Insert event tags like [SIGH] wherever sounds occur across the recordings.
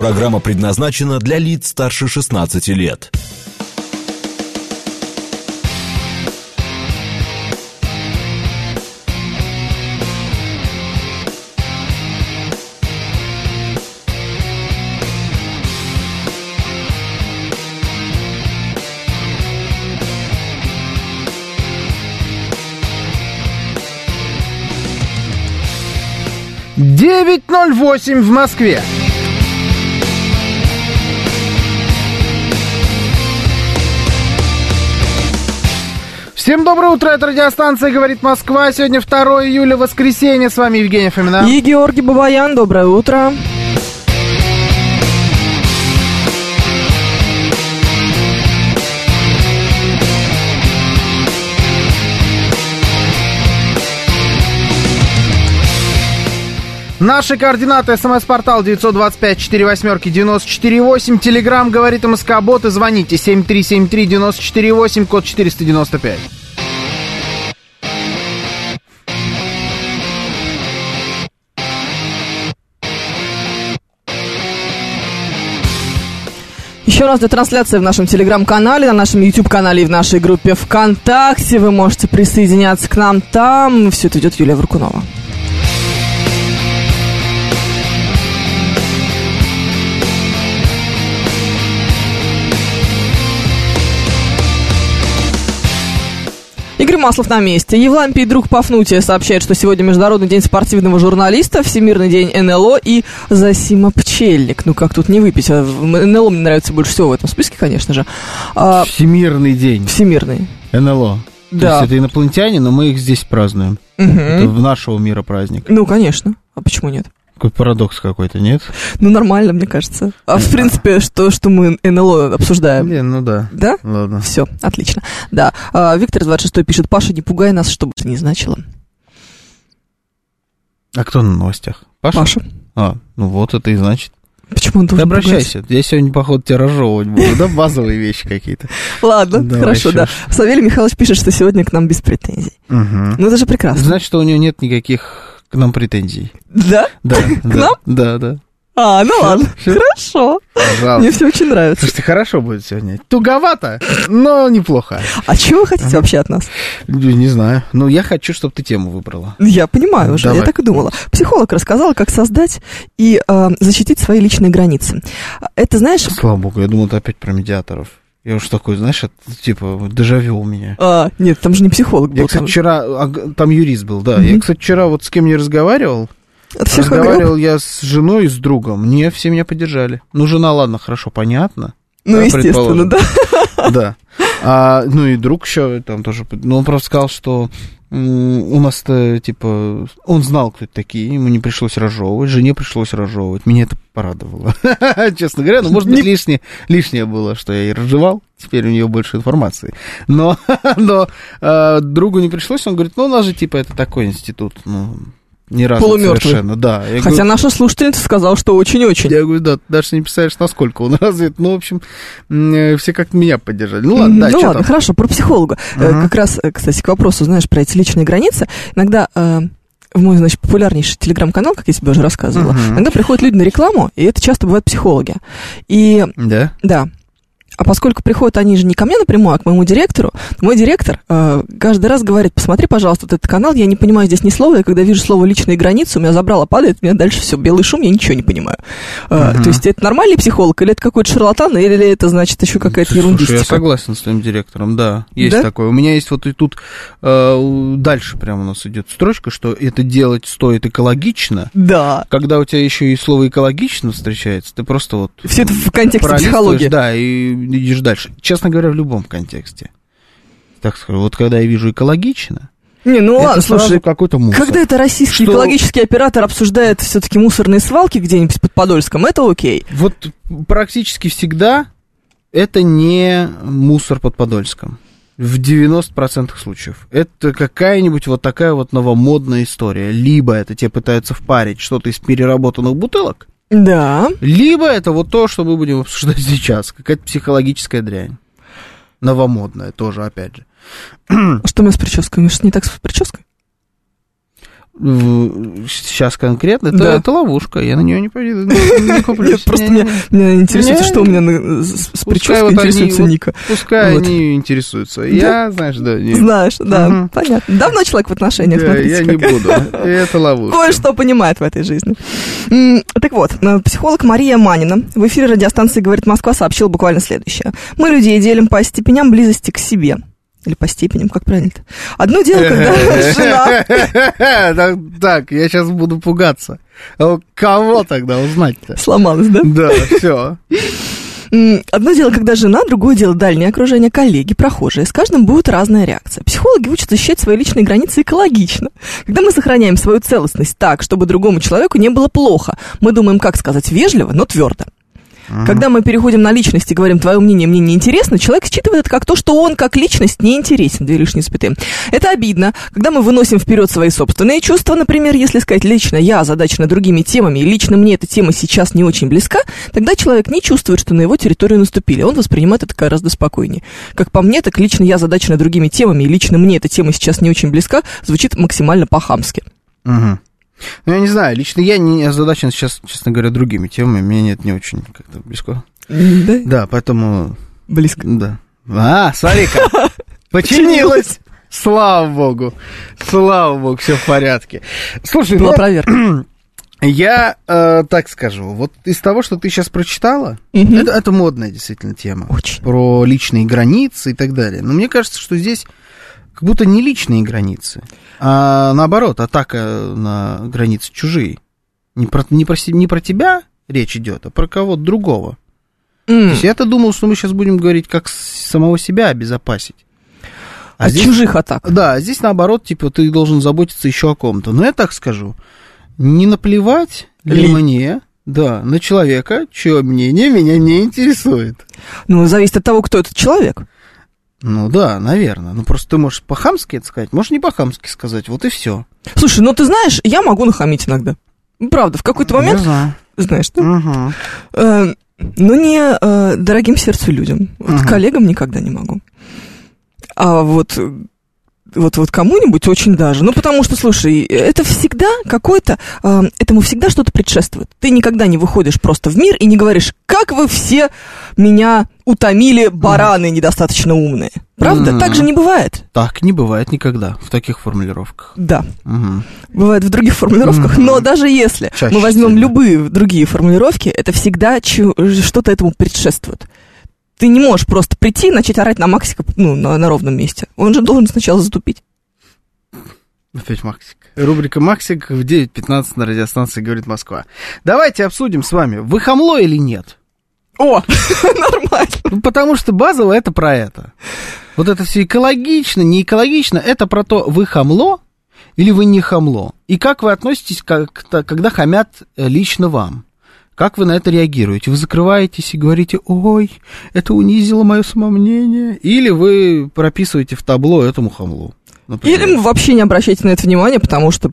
Программа предназначена для лиц старше 16 лет. Девять ноль восемь в Москве. Всем доброе утро, это радиостанция «Говорит Москва». Сегодня 2 июля, воскресенье. С вами Евгений Фомина. И Георгий Бабаян, доброе утро. Наши координаты. СМС-портал 925-48-94-8. Телеграмм «Говорит МСК Бот» и звоните 7373-94-8, код 495. Еще раз для трансляции в нашем телеграм-канале, на нашем YouTube-канале и в нашей группе ВКонтакте. Вы можете присоединяться к нам там. Все это идет Юлия Варкунова. Маслов на месте. Евлампий друг Пафнутия сообщает, что сегодня Международный день спортивного журналиста, Всемирный день НЛО и Засима Пчельник. Ну как тут не выпить? А НЛО мне нравится больше всего в этом списке, конечно же. А, Всемирный день Всемирный. НЛО. Да. То есть это инопланетяне, но мы их здесь празднуем. Мгм. Это в нашего мира праздник. Ну, конечно. А почему нет? Какой парадокс какой-то, нет? Ну, нормально, мне кажется. А в принципе, что, что мы НЛО обсуждаем? Блин, ну да. Да? Ладно. Все, отлично. Да. А, Виктор 26 пишет, Паша, не пугай нас, что бы это ни значило. А кто на новостях? Паша? Паша. А, ну вот это и значит. Почему он Ты должен пугать? обращайся. Я сегодня, походу, тебя разжевывать буду, да? Базовые вещи какие-то. Ладно, Давай, хорошо, да. Савелий Михайлович пишет, что сегодня к нам без претензий. Мгм. Ну, это же прекрасно. Значит, что у него нет никаких к нам претензий. Да? Да, [LAUGHS] да, нам? Да, да. А, ну ладно, хорошо. Мне все очень нравится. Слушайте, хорошо будет сегодня. Туговато, но неплохо. А чего вы хотите вообще от нас? Не знаю. Ну, я хочу, чтобы ты тему выбрала. Я понимаю уже, Давай. я так и думала. Психолог рассказал, как создать и э, защитить свои личные границы. Это, знаешь... Слава богу, я думал, ты опять про медиаторов. Я уж такой, знаешь, это, типа, дежавю у меня. А, нет, там же не психолог Я, был. кстати, Там, вчера, а, там юрист был, да. Я, Мгм. кстати, вчера вот с кем не разговаривал, от разговаривал я с женой и с другом. Не, все меня поддержали. Ну, жена, ладно, хорошо, понятно. Ну, да, естественно, да. Да. А, ну и друг еще там тоже. Ну, он просто сказал, что у нас-то, типа, он знал, кто это такие, ему не пришлось разжевывать, жене пришлось разжевывать. Меня это порадовало. [LAUGHS] Честно говоря, ну, может быть, Не- лишнее, лишнее было, что я и разжевал. Теперь у нее больше информации. Но, [LAUGHS] но а, другу не пришлось, он говорит, ну, у нас же, типа, это такой институт, ну, не развит Полумёртвый. совершенно. Да. Я Хотя говорю, наша слушательница сказала, что очень-очень. я говорю, да, даже не представляешь, насколько он [LAUGHS] развит. Ну, в общем, э, все как меня поддержали. Ну, ладно, да, ну ладно, там? хорошо, про психолога. Э, Ага. Как раз, э, кстати, к вопросу, знаешь, про эти личные границы. Иногда в мой, значит, популярнейший телеграм-канал, как я тебе уже рассказывала, Мгм. иногда приходят люди на рекламу, и это часто бывают психологи. И Да? да. А поскольку приходят они же не ко мне напрямую, а к моему директору, то мой директор э, каждый раз говорит, посмотри, пожалуйста, вот этот канал, я не понимаю здесь ни слова, и когда вижу слово «личные границы», у меня забрало падает, у меня дальше все, белый шум, я ничего не понимаю. Э. То есть это нормальный психолог, или это какой-то шарлатан, или это, значит, еще какая-то Слушай, ерундистика? я согласен с твоим директором, да, есть Да? такое. У меня есть вот и тут э, дальше прямо у нас идет строчка, что это делать стоит экологично. Да. Когда у тебя еще и слово экологично встречается, ты просто вот Все это в контексте психологии. Да, и идешь дальше. Честно говоря, в любом контексте. Так скажу, вот когда я вижу экологично, Не, ну это ладно, слушай, какой-то мусор. когда это российский Что- экологический оператор обсуждает все-таки мусорные свалки где-нибудь под Подольском, это окей. Вот практически всегда это не мусор под Подольском. В 90% случаев. Это какая-нибудь вот такая вот новомодная история. Либо это тебе пытаются впарить что-то из переработанных бутылок, Да. либо это вот то, что мы будем обсуждать сейчас. Какая-то психологическая дрянь. Новомодная тоже, опять же. Что мы с прической? Мы же не так с прической? Сейчас конкретно, это, Да. это ловушка, я на нее не пойду, не, [LAUGHS] куплюсь. Просто меня, интересует, что у меня с, прической интересуется Ника. Пускай они интересуются. Я, знаешь, да, Знаешь, да, понятно. Давно человек в отношениях, смотрите, я не буду. Это [LAUGHS] ловушка. Кое-что понимает в этой жизни. Так вот, э, психолог Мария Манина в эфире радиостанции «Говорит Москва» сообщила буквально следующее. Мы людей делим по степеням близости к себе. Или по степеням, как правильно-то? Одно дело, когда [LAUGHS] жена... [LAUGHS] Так, я сейчас буду пугаться. А Кого тогда узнать-то? Сломалась, да? Да, все. Одно дело, когда жена, другое дело дальнее окружение, коллеги, прохожие. С каждым будет разная реакция. Психологи учат защищать свои личные границы экологично. Когда мы сохраняем свою целостность так, чтобы другому человеку не было плохо, мы думаем, как сказать, вежливо, но твердо. Когда мы переходим на личность и говорим, твое мнение мне не интересно, человек считывает это как то, что он как личность не интересен, две лишние запятые. Это обидно. Когда мы выносим вперед свои собственные чувства, например, если сказать лично я озадачена другими темами, и лично мне эта тема сейчас не очень близка, тогда человек не чувствует, что на его территорию наступили. Он воспринимает это гораздо спокойнее. Как по мне, так лично я озадачена другими темами, и лично мне эта тема сейчас не очень близка, звучит максимально по-хамски. Мгм. Ну, я не знаю, лично я не озадачен сейчас, честно говоря, другими темами. Мне нет не очень как-то близко. Да? Да, поэтому, Близко. да. А, смотри-ка, [LAUGHS] починилась. Слава богу. Слава богу, все в порядке. Слушай, Была ну, проверка. [CLEARS THROAT] я э, так скажу. Вот из того, что ты сейчас прочитала, Мгм. это, это модная действительно тема. Очень. Про личные границы и так далее. Но мне кажется, что здесь как будто не личные границы, а наоборот, атака на границы чужие. Не про, не про, не про тебя речь идет, а про кого-то другого. То М. есть я-то думал, что мы сейчас будем говорить, как самого себя обезопасить. От здесь- чужих атак. Да, а здесь наоборот, типа, ты должен заботиться еще о ком-то. Но я так скажу, не наплевать ли Ли. мне, да, на человека, чье мнение меня не интересует. Ну, зависит от того, кто этот человек. Ну да, наверное. Ну просто ты можешь по-хамски это сказать, можешь не по-хамски сказать, вот и все. Слушай, ну ты знаешь, я могу нахамить иногда. Ну, Правда, в какой-то момент, знаю. знаешь, ты, Мгм. э, но не э, дорогим сердцу людям. Вот коллегам никогда не могу. А вот, вот, вот кому-нибудь очень даже. Ну, потому что, слушай, это всегда какой-то, э, этому всегда что-то предшествует. Ты никогда не выходишь просто в мир и не говоришь, как вы все меня утомили, бараны недостаточно умные. Правда? Мгм. Так же не бывает. Так не бывает никогда в таких формулировках. Да. Бывает в других формулировках, но даже если Чаще мы возьмем любые другие формулировки, это всегда что-то этому предшествует. Ты не можешь просто прийти и начать орать на Максика ну, на, на ровном месте. Он же должен сначала затупить. Опять Максик. Рубрика Максик в 9.15 на радиостанции «Говорит Москва». Давайте обсудим с вами, вы хамло или нет? О, [LAUGHS] нормально. Ну, потому что базово это про это. Вот это все экологично, не экологично, это про то, вы хамло или вы не хамло. И как вы относитесь, как, когда хамят э, лично вам. Как вы на это реагируете? Вы закрываетесь и говорите, ой, это унизило мое самомнение. Или вы прописываете в табло этому хамлу. например. Или вообще не обращайте на это внимания, потому что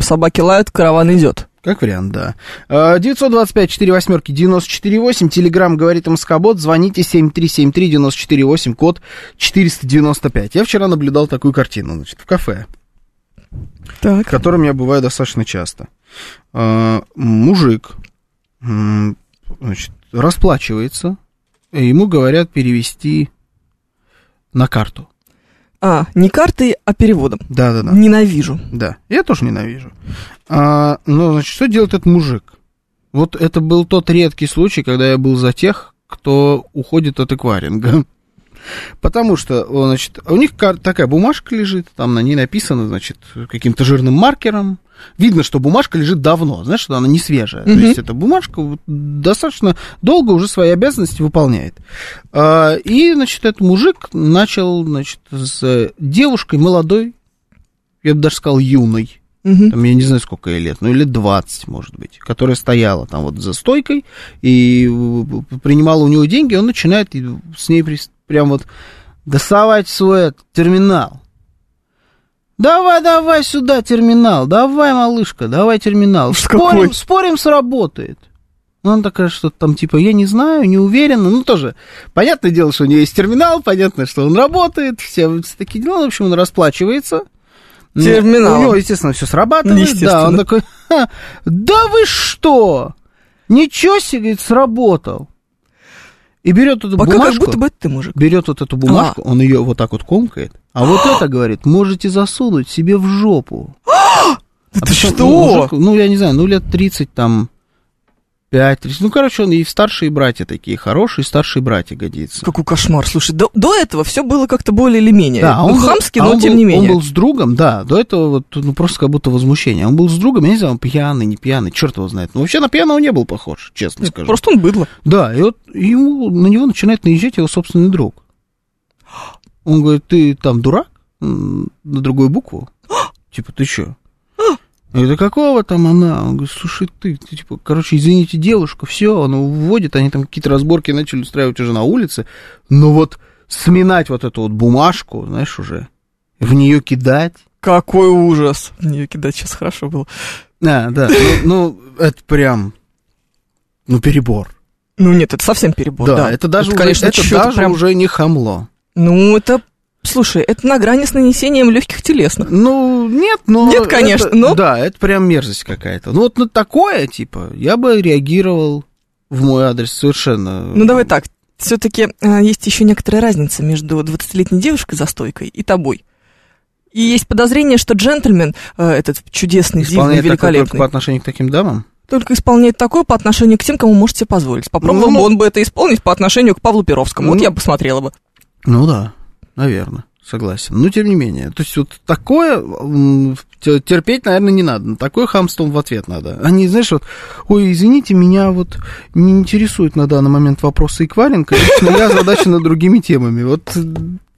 собаки лают, караван идет. Как вариант, да. А, 925 4 восьмерки 948, Телеграм говорит МСК-бот, звоните 7373-94-8, код 495. Я вчера наблюдал такую картину, значит, в кафе, в Так. котором я бываю достаточно часто. А, Мужик, значит, расплачивается, и ему говорят перевести на карту. А, не картой, а переводом. Да-да-да. Ненавижу. Да, я тоже ненавижу. А, ну, значит, что делает этот мужик? Вот это был тот редкий случай, когда я был за тех, кто уходит от эквайринга. Потому что, значит, у них такая бумажка лежит, там на ней написано, значит, каким-то жирным маркером. Видно, что бумажка лежит давно, знаешь, что она не свежая. Мгм. То есть эта бумажка достаточно долго уже свои обязанности выполняет. А, и, значит, этот мужик начал, значит, с девушкой молодой, я бы даже сказал юной, Мгм. там, я не знаю, сколько ей лет, ну, лет 20, может быть, которая стояла там вот за стойкой и э, принимала у него деньги, он начинает с ней прям вот доставать свой терминал. Давай, давай сюда терминал, давай, малышка, давай терминал. Спорим, какой. спорим, сработает. Ну, она такая, что там, типа, я не знаю, не уверена. Ну, тоже, понятное дело, что у нее есть терминал, понятно, что он работает, все такие дела. В общем, он расплачивается. Ну, Терминал. У него, естественно, все срабатывает. Да, он такой, «Ха, да вы что? Ничего себе, говорит, сработал. И берет эту Пока как бумажку, будто бы ты, мужик. берет вот эту бумажку, он ее вот так вот комкает, а вот это, говорит, можете засунуть себе в жопу. Да А ты причем, что? ну, мужик, ну, я не знаю, ну, лет 30 там, 5, 30. Ну, короче, он и старшие братья такие, хорошие старшие братья годится. Какой кошмар. Слушай, до, до этого все было как-то более или менее. Да, ну, он был- хамски, а но он тем был- не менее. Он был с другом, да, до этого вот, ну, просто как будто возмущение. Он был с другом, я не знаю, он пьяный, не пьяный, черт его знает. Но вообще на пьяного не был похож, честно Нет, скажу. Просто он быдло. Да, и вот ему, на него начинает наезжать его собственный друг. Он говорит, ты там дурак? На другую букву? [GASPS] Типа, ты чё? Говорю, да какого там она? Он говорит, слушай, ты, ты, типа, короче, извините, девушка, все, он уводит, они там какие-то разборки начали устраивать уже на улице, но вот сминать вот эту вот бумажку, знаешь, уже, в нее кидать, Какой ужас. В нее кидать сейчас хорошо было. а, да, ну, ну, это прям, ну, перебор. Ну нет, это совсем перебор. да, Да, это даже, уже, конечно, это даже прям- уже не хамло. Ну, это, слушай, это на грани с нанесением легких телесных. Ну, нет, но... Нет, конечно, это- но- Да, это прям мерзость какая-то. Ну, вот на такое, типа, я бы реагировал в мой адрес совершенно... Ну, давай так. Все-таки есть еще некоторая разница между 20-летней девушкой за стойкой и тобой. И есть подозрение, что джентльмен, э, этот чудесный, дивный, Исполняет только великолепный, по отношению к таким дамам? только исполняет такое по отношению к тем, кому может себе позволить. Попробовал Ну, бы он бы это исполнить по отношению к Павлу Перовскому. Вот Ну, я бы посмотрела бы. Ну да, наверное, согласен. Но тем не менее, то есть вот такое терпеть, наверное, не надо. На такое хамство в ответ надо. Они, знаешь, вот, ой, извините, меня вот не интересует на данный момент вопросы лично я озадачена другими темами. Вот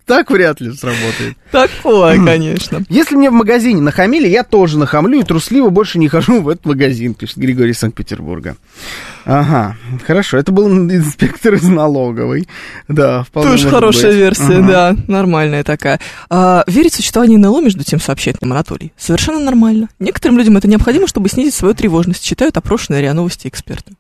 так вряд ли сработает. Такое, конечно. Если мне в магазине нахамили, я тоже нахамлю и трусливо больше не хожу в этот магазин, пишет Григорий из Санкт-Петербурга. Ага, хорошо, это был инспектор из налоговой. Да, вполне Тоже хорошая быть. версия, Ага. да, нормальная такая. А, верить в существование НЛО, между тем, сообщает нам Анатолий, совершенно нормально. Некоторым людям это необходимо, чтобы снизить свою тревожность, читают опрошенные РИА Новости эксперты.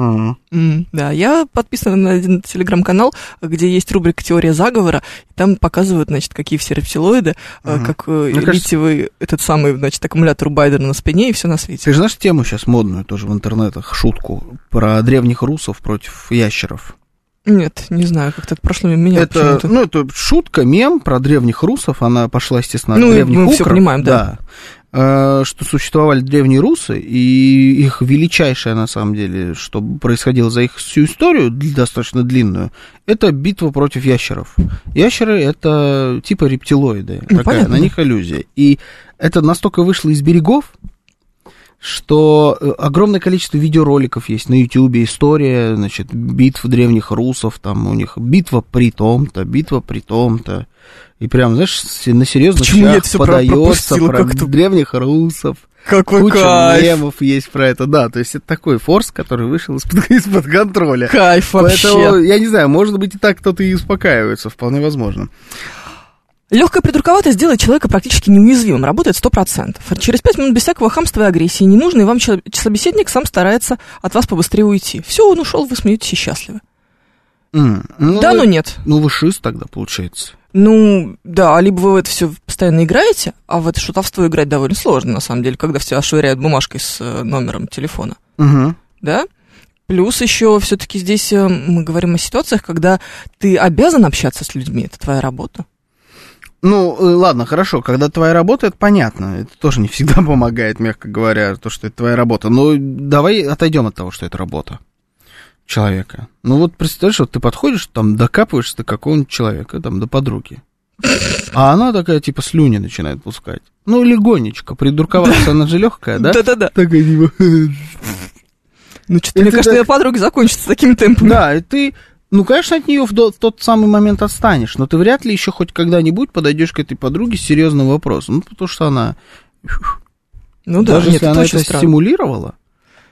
Ага. М, да, я подписана на один телеграм-канал, где есть рубрика «Теория заговора», и там показывают, значит, какие все рептилоиды, Ага. как э, Мне кажется- литиевый этот самый, значит, аккумулятор у Байдена на спине и все на свете. Ты же знаешь тему сейчас модную тоже в интернетах, шутку про древних русов против ящеров? Нет, не знаю, как-то это прошло меня это, ну, это шутка, мем про древних русов, она пошла, естественно, от Ну, древних мы укров, понимаем, да. Э, что существовали древние русы, и их величайшее, на самом деле, что происходило за их всю историю, достаточно длинную, это битва против ящеров. Ящеры — это типа рептилоиды, Ну, такая, понятно, на них иллюзия. И это настолько вышло из берегов, что э, огромное количество видеороликов есть на Ютубе, история, значит, битв древних русов, там у них битва при том-то, битва при том-то. И прям, знаешь, на серьезных Почему я подается про как-то? древних русов. Какой Куча кайф! мемов есть про это, да. То есть это такой форс, который вышел из-под, [LAUGHS] из-под контроля. Кайф вообще. Поэтому, я не знаю, может быть, и так кто-то и успокаивается, вполне возможно. Легкая придурковатость делает человека практически неуязвимым, работает 100%. Через 5 минут без всякого хамства и агрессии ненужный вам собеседник сам старается от вас побыстрее уйти. Все, он ушел, вы смеетесь и счастливы. М, ну, да, вы- но нет. Ну, вы шиз тогда, получается. Ну, да, либо вы в это все постоянно играете, а в это шутовство играть довольно сложно, на самом деле, когда все швыряют бумажкой с э, номером телефона, Угу. да? Плюс еще все-таки здесь э, мы говорим о ситуациях, когда ты обязан общаться с людьми, это твоя работа. Ну, э, ладно, хорошо, когда твоя работа, это понятно. Это тоже не всегда [LAUGHS] помогает, мягко говоря, то, что это твоя работа. Но давай отойдем от того, что это работа человека. Ну вот представляешь, вот ты подходишь, там докапываешься до какого-нибудь человека, там, до подруги. А она такая, типа, слюни начинает пускать. Ну, легонечко, придурковаться, она же легкая, да? Да-да-да. Такая, типа... [LAUGHS] Ну, что-то, мне кажется, так- твоя подруга закончится таким темпом. Да, и ты, ну, конечно, от нее в, до- в тот самый момент отстанешь, но ты вряд ли еще хоть когда-нибудь подойдешь к этой подруге с серьезным вопросом. Ну, потому что она, Ну да, даже нет, если это она это странно. стимулировала,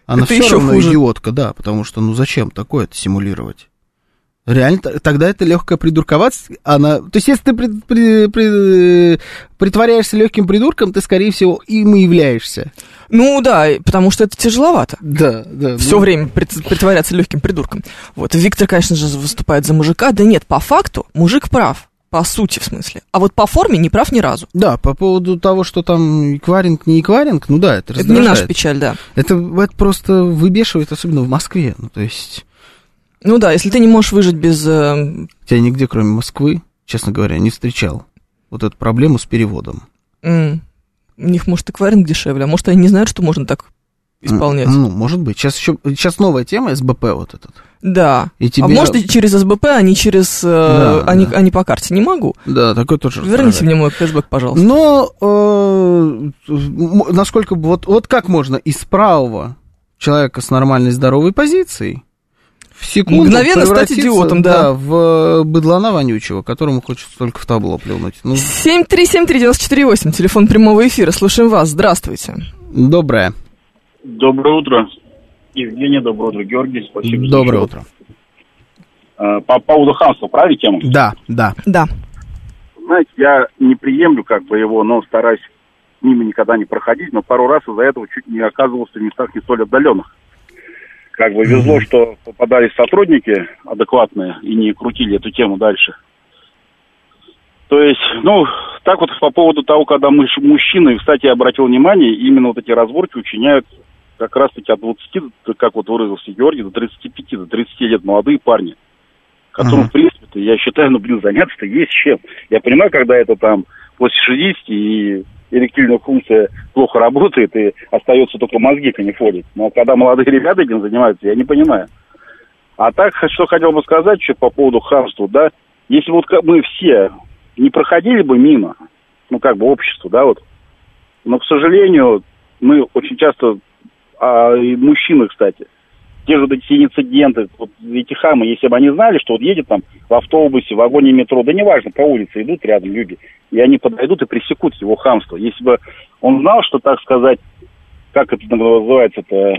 она Это все еще равно хуже. идиотка, да, потому что, ну, зачем такое-то симулировать? Реально, тогда это легкая придурковаться, она... То есть, если ты пред- при- при- притворяешься легким придурком, ты, скорее всего, им и являешься. Ну да, потому что это тяжеловато. Да, да. Все ну, время прит- притворяться легким придурком. Вот, Виктор, конечно же, выступает за мужика. Да нет, по факту мужик прав. По сути, в смысле. А вот по форме не прав ни разу. Да, по поводу того, что там экваринг, не экваринг, ну да, это Это раздражает. не наша печаль, да. Это, это просто выбешивает, особенно в Москве. Ну, то есть, Ну да, если ты не можешь выжить без... э, я нигде, кроме Москвы, честно говоря, не встречал вот эту проблему с переводом. м, у них, может, эквайринг дешевле, а может, они не знают, что можно так исполнять. Ну, может быть. Сейчас еще, сейчас новая тема, СБП вот этот. Да. И А тебе... может, и через СБП, а не через... э, Да, а, не, да. а не по карте. Не могу. Да, такой тоже Верните мне мой кэшбэк, пожалуйста. Но э, насколько вот, вот как можно из правого человека с нормальной здоровой позицией в секунду Мгновенно стать идиотом, да. в быдлана вонючего, которому хочется только в табло плюнуть. Ну, 7373948, телефон прямого эфира. Слушаем вас. Здравствуйте. доброе. Доброе утро. Евгений, доброе утро. Георгий, спасибо. за Доброе счет. утро. Э, По поводу хамства, правильно тему? Да, да. Да. Знаете, я не приемлю как бы его, но стараюсь мимо никогда не проходить, но пару раз из-за этого чуть не оказывался в местах не столь отдаленных. Как бы везло, что попадались сотрудники адекватные и не крутили эту тему дальше. То есть, ну, так вот по поводу того, когда мы мужчины, кстати, я обратил внимание, именно вот эти разборки учиняют как раз-таки от 20, до, как вот выразился Георгий, до 35, до 30 лет молодые парни, которым, Ага. в принципе, я считаю, ну, блин, заняться-то есть чем. Я понимаю, когда это там после 60 и эректильная функция плохо работает, и остается только мозги канифолить. Но когда молодые ребята этим занимаются, я не понимаю. А так, что хотел бы сказать еще по поводу хамства, да, если вот мы все не проходили бы мимо, ну, как бы общество, да, вот, но, к сожалению, мы очень часто, а, и мужчины, кстати, те же эти инциденты, вот эти хамы, если бы они знали, что вот едет там в автобусе, в вагоне метро, да неважно, по улице идут рядом люди, и они подойдут и пресекут его хамство. Если бы он знал, что, так сказать, как это называется-то,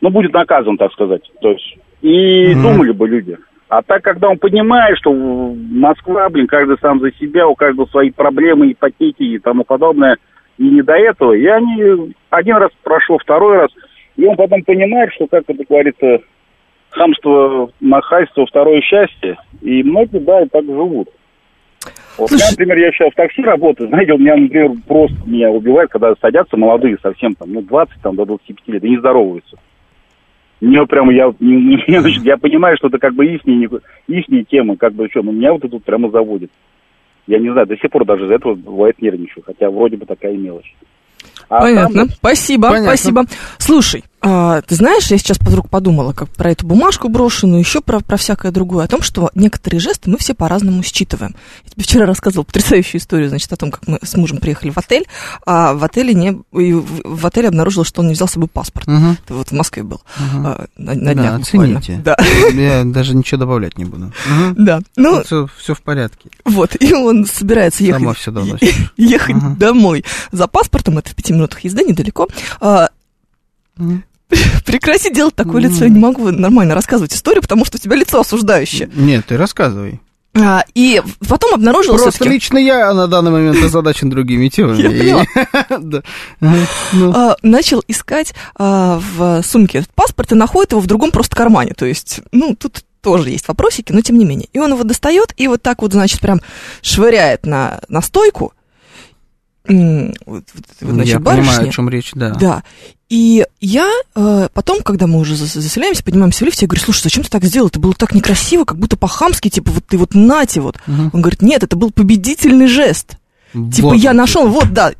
ну, будет наказан, так сказать, то есть, и Мгм. думали бы люди. А так, когда он понимает, что Москва, блин, каждый сам за себя, у каждого свои проблемы, ипотеки и тому подобное, и не до этого, и они один раз прошло, второй раз, и он потом понимает, что, как это говорится, хамство, нахальство, второе счастье, и многие, да, и так живут. Вот Слушай- я, например, я сейчас в такси работаю, знаете, у меня, например, просто меня убивает, когда садятся молодые совсем, там, ну, 20 там, до 25 лет, и не здороваются. Мне прямо, я, [LAUGHS] не- значит, я понимаю, что это как бы ихние, ихние темы, как бы, что, но меня вот это вот прямо заводит. Я не знаю, до сих пор даже из-за этого бывает нервничаю, хотя вроде бы такая мелочь. А Понятно. там- Спасибо, Понятно. спасибо. Слушай, а, ты знаешь, я сейчас вдруг подумала, как про эту бумажку брошенную, еще про, про всякое другое, о том, что некоторые жесты мы все по-разному считываем. Я тебе вчера рассказывала потрясающую историю, значит, о том, как мы с мужем приехали в отель, а в отеле не, и в, отеле обнаружилось, что он не взял с собой паспорт. Мгм. Ты вот в Москве был. Мгм. а, на, на Да, буквально. оцените. Да, [LAUGHS] Я даже ничего добавлять не буду. Да. Ну, все, все в порядке. вот, и он собирается ехать Сама все ехать домой за паспортом, это в пяти минутах езды, недалеко. А. [LAUGHS] прекрати делать такое Мгм. лицо, я не могу нормально рассказывать историю, потому что у тебя лицо осуждающее. Нет, ты рассказывай. А, и потом обнаружил Просто лично я на данный момент озадачен другими темами. [LAUGHS] Да. Ну. а, начал искать а, в сумке паспорт и находит его в другом просто кармане. То есть, ну, тут тоже есть вопросики, но тем не менее. И он его достает и вот так вот, значит, прям швыряет на, на стойку. М, Вот, вот, вот, значит, Я барышня. понимаю, о чем речь, да. Да. И я э, потом, когда мы уже зас- заселяемся, поднимаемся в лифте, я говорю, слушай, зачем ты так сделал? Это было так некрасиво, как будто по-хамски, типа, вот ты вот нате вот. Мгм. Он говорит, нет, это был победительный жест. Типа, Вот я он, нашел, вот, да,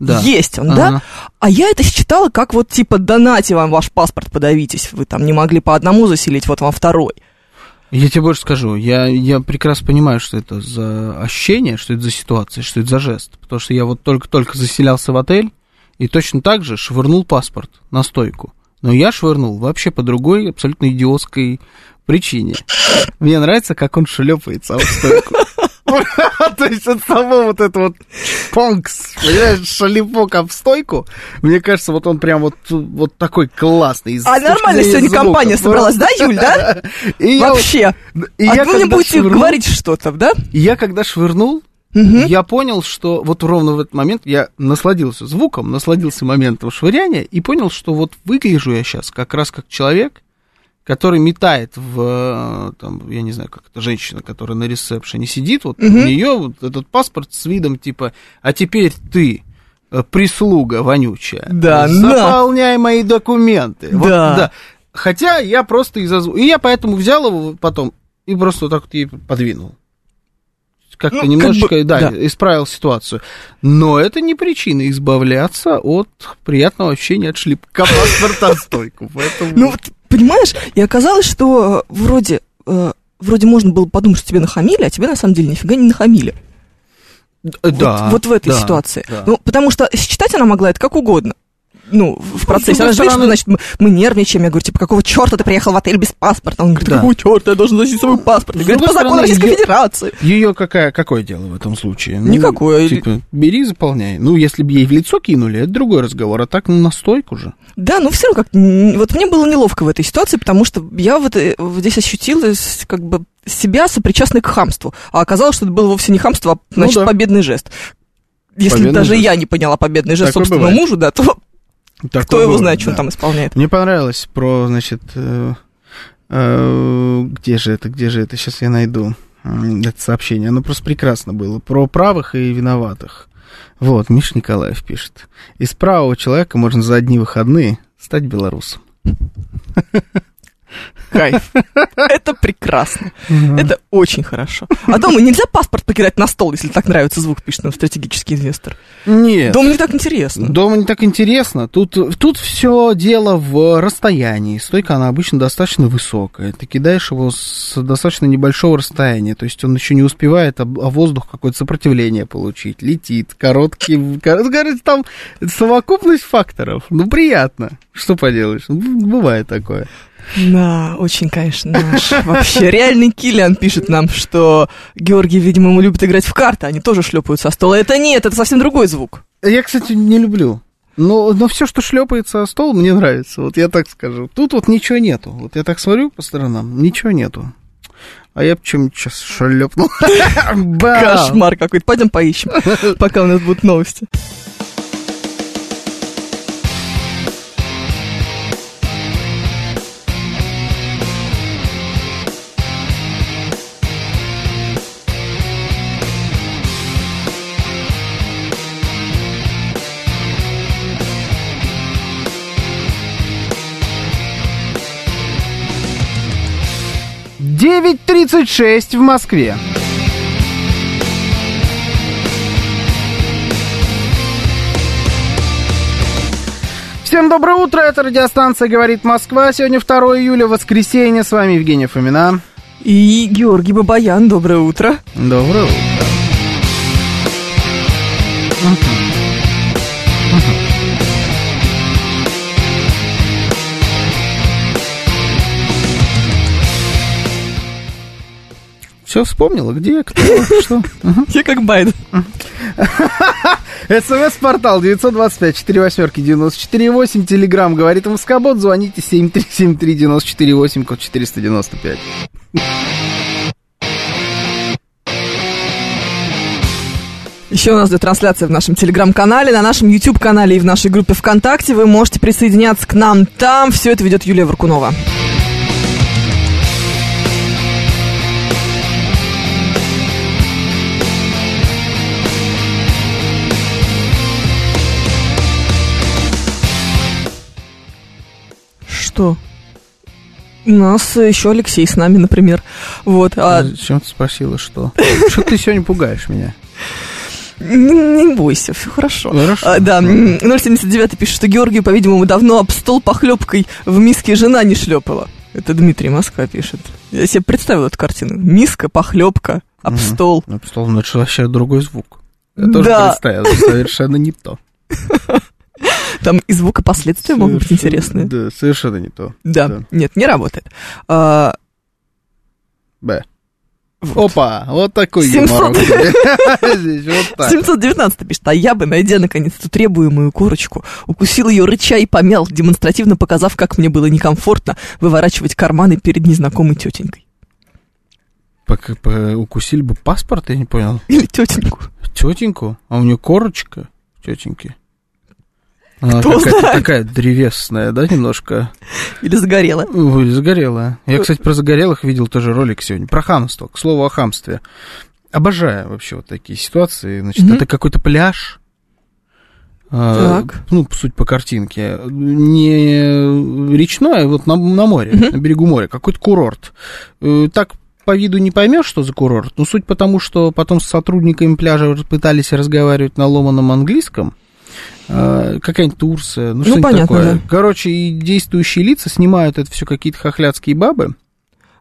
да. есть он, Ага. да? А я это считала как вот, типа, донате вам ваш паспорт, подавитесь. Вы там не могли по одному заселить, вот вам второй. Я тебе больше скажу, я, я прекрасно понимаю, что это за ощущение, что это за ситуация, что это за жест. Потому что я вот только-только заселялся в отель и точно так же швырнул паспорт на стойку. Но я швырнул вообще по другой, абсолютно идиотской причине. Мне нравится, как он шлепается об стойку. [LAUGHS] То есть от само вот это вот понкс, понимаешь, шалипок об стойку, мне кажется, вот он прям вот, вот такой классный. А нормально сегодня компания собралась, да, Юль, да? [LAUGHS] Вообще. а вы мне когда будете говорить что-то, да? я когда швырнул, Мгм. я понял, что вот ровно в этот момент я насладился звуком, насладился моментом швыряния и понял, что вот выгляжу я сейчас как раз как человек, который метает в, э, там, я не знаю, как это, женщина, которая на ресепшене сидит, вот Мгм. у нее вот этот паспорт с видом типа, а теперь ты э, прислуга вонючая. Да, Заполняй мои документы. Вот, Да. да. Хотя я просто из-за... И я поэтому взял его потом и просто вот так вот ей подвинул. Как-то Ну, как немножечко, бы, да, да. исправил ситуацию. Но это не причина избавляться от приятного ощущения от шлепка паспорта стойку. [LAUGHS] Ну, вот, понимаешь, и оказалось, что вроде, э, вроде можно было подумать, что тебе нахамили, а тебе на самом деле нифига не нахамили. Э, да, вот, вот в этой да, ситуации. да. Ну, потому что считать она могла это как угодно. Ну, в с процессе. Она говорит, что, значит, мы, мы нервничаем. Я говорю, типа, какого черта ты приехал в отель без паспорта? Он говорит, Да. какого черта я должен носить свой паспорт? Я говорю, по закону Российской Федерации. Ее какая, какое дело в этом случае? Ну, Никакое. Типа, бери, заполняй. Ну, если бы ей в лицо кинули, это другой разговор. А так, ну, на стойку же. Да, ну все равно как вот мне было неловко в этой ситуации, потому что я вот э, здесь ощутила как бы себя сопричастной к хамству, а оказалось, что это было вовсе не хамство, а значит Ну да. победный жест. Если Победный даже жест. я не поняла победный жест Такое собственного бывает. мужа, да, то Такое кто его знает, что он да. там исполняет. Мне понравилось про, значит, э, э, где же это, где же это, сейчас я найду это сообщение. Оно просто прекрасно было. Про правых и виноватых. Вот, Миш Николаев пишет. Из правого человека можно за одни выходные стать белорусом. [LAUGHS] Кайф. [LAUGHS] Это прекрасно. Это очень хорошо. А дома нельзя паспорт покидать на стол, если так нравится звук, пишет нам стратегический инвестор. Нет. Дома не так интересно. Дома не так интересно. Тут, тут все дело в расстоянии. Стойка, она обычно достаточно высокая. Ты кидаешь его с достаточно небольшого расстояния. То есть он еще не успевает, а, воздух какое-то сопротивление получить. Летит, короткий... кор- Короче, там совокупность факторов. Ну, приятно. Что поделаешь? Бывает такое. Да, очень, конечно, наш. Вообще, реальный Киллиан пишет нам, что Георгий, видимо, ему любит играть в карты, они тоже шлепают со стола. Это нет, это совсем другой звук. Я, кстати, не люблю. Но, но все, что шлепается о стол, мне нравится. Вот я так скажу. Тут вот ничего нету. Вот я так смотрю по сторонам, ничего нету. А я чем-нибудь сейчас шлепнул. [LAUGHS] Кошмар какой-то. Пойдем поищем, пока у нас будут новости. Девять тридцать шесть в Москве. Всем доброе утро, это радиостанция «Говорит Москва». Сегодня 2 июля, воскресенье. С вами Евгений Фомина. И Георгий Бабаян, доброе утро. Доброе утро. Все вспомнила, где, кто, [LAUGHS] что. Я как Байден. СМС-портал 925 4 восьмерки 94 8. Телеграмм говорит Москобот. Звоните 7373 94 8, код 495. Еще у нас идет трансляция в нашем телеграм-канале, на нашем YouTube-канале и в нашей группе ВКонтакте. Вы можете присоединяться к нам там. Все это ведет Юлия Варкунова. Что? У нас еще Алексей с нами, например. Вот. А, Зачем ты спросила, что? [LAUGHS] Что ты сегодня пугаешь меня? не, бойся, все хорошо. Хорошо. А, да, м, 079 пишет, что Георгию, по-видимому, давно об стол похлебкой в миске жена не шлепала. Это Дмитрий Москва пишет. Я себе представил эту картину. Миска, похлебка, об стол. Ну, стол, ну, это вообще другой звук. Я тоже Да. представил, совершенно не то. [LAUGHS] Там и звук, и последствия могут быть интересные. Да, совершенно не то. Да. Да. нет, не работает. А, Б. вот. Опа, вот такой 700. юмор. [LAUGHS] Здесь Вот так. 719 пишет, а я бы, найдя наконец-то требуемую курочку, укусил ее рыча и помял, демонстративно показав, как мне было некомфортно выворачивать карманы перед незнакомой тетенькой. Пока по- укусили бы паспорт, я не понял. Или тетеньку. Тетеньку? А у нее корочка тетеньки. Она Кто какая-то знает? такая древесная, да, немножко? Или загорела. Ой, загорелая. Я, кстати, про загорелых видел тоже ролик сегодня. Про хамство, к слову о хамстве. Обожаю вообще вот такие ситуации. Значит, Мгм. это какой-то пляж. А, Так. ну, суть по картинке. Не речной, а вот на, на море, Мгм. на берегу моря. Какой-то курорт. Э, Так по виду не поймешь, что за курорт, но суть потому, что потом с сотрудниками пляжа пытались разговаривать на ломаном английском. А, Какая-нибудь Турция, ну, что-нибудь понятно, такое. да. Короче, и действующие лица снимают это все какие-то хохлядские бабы.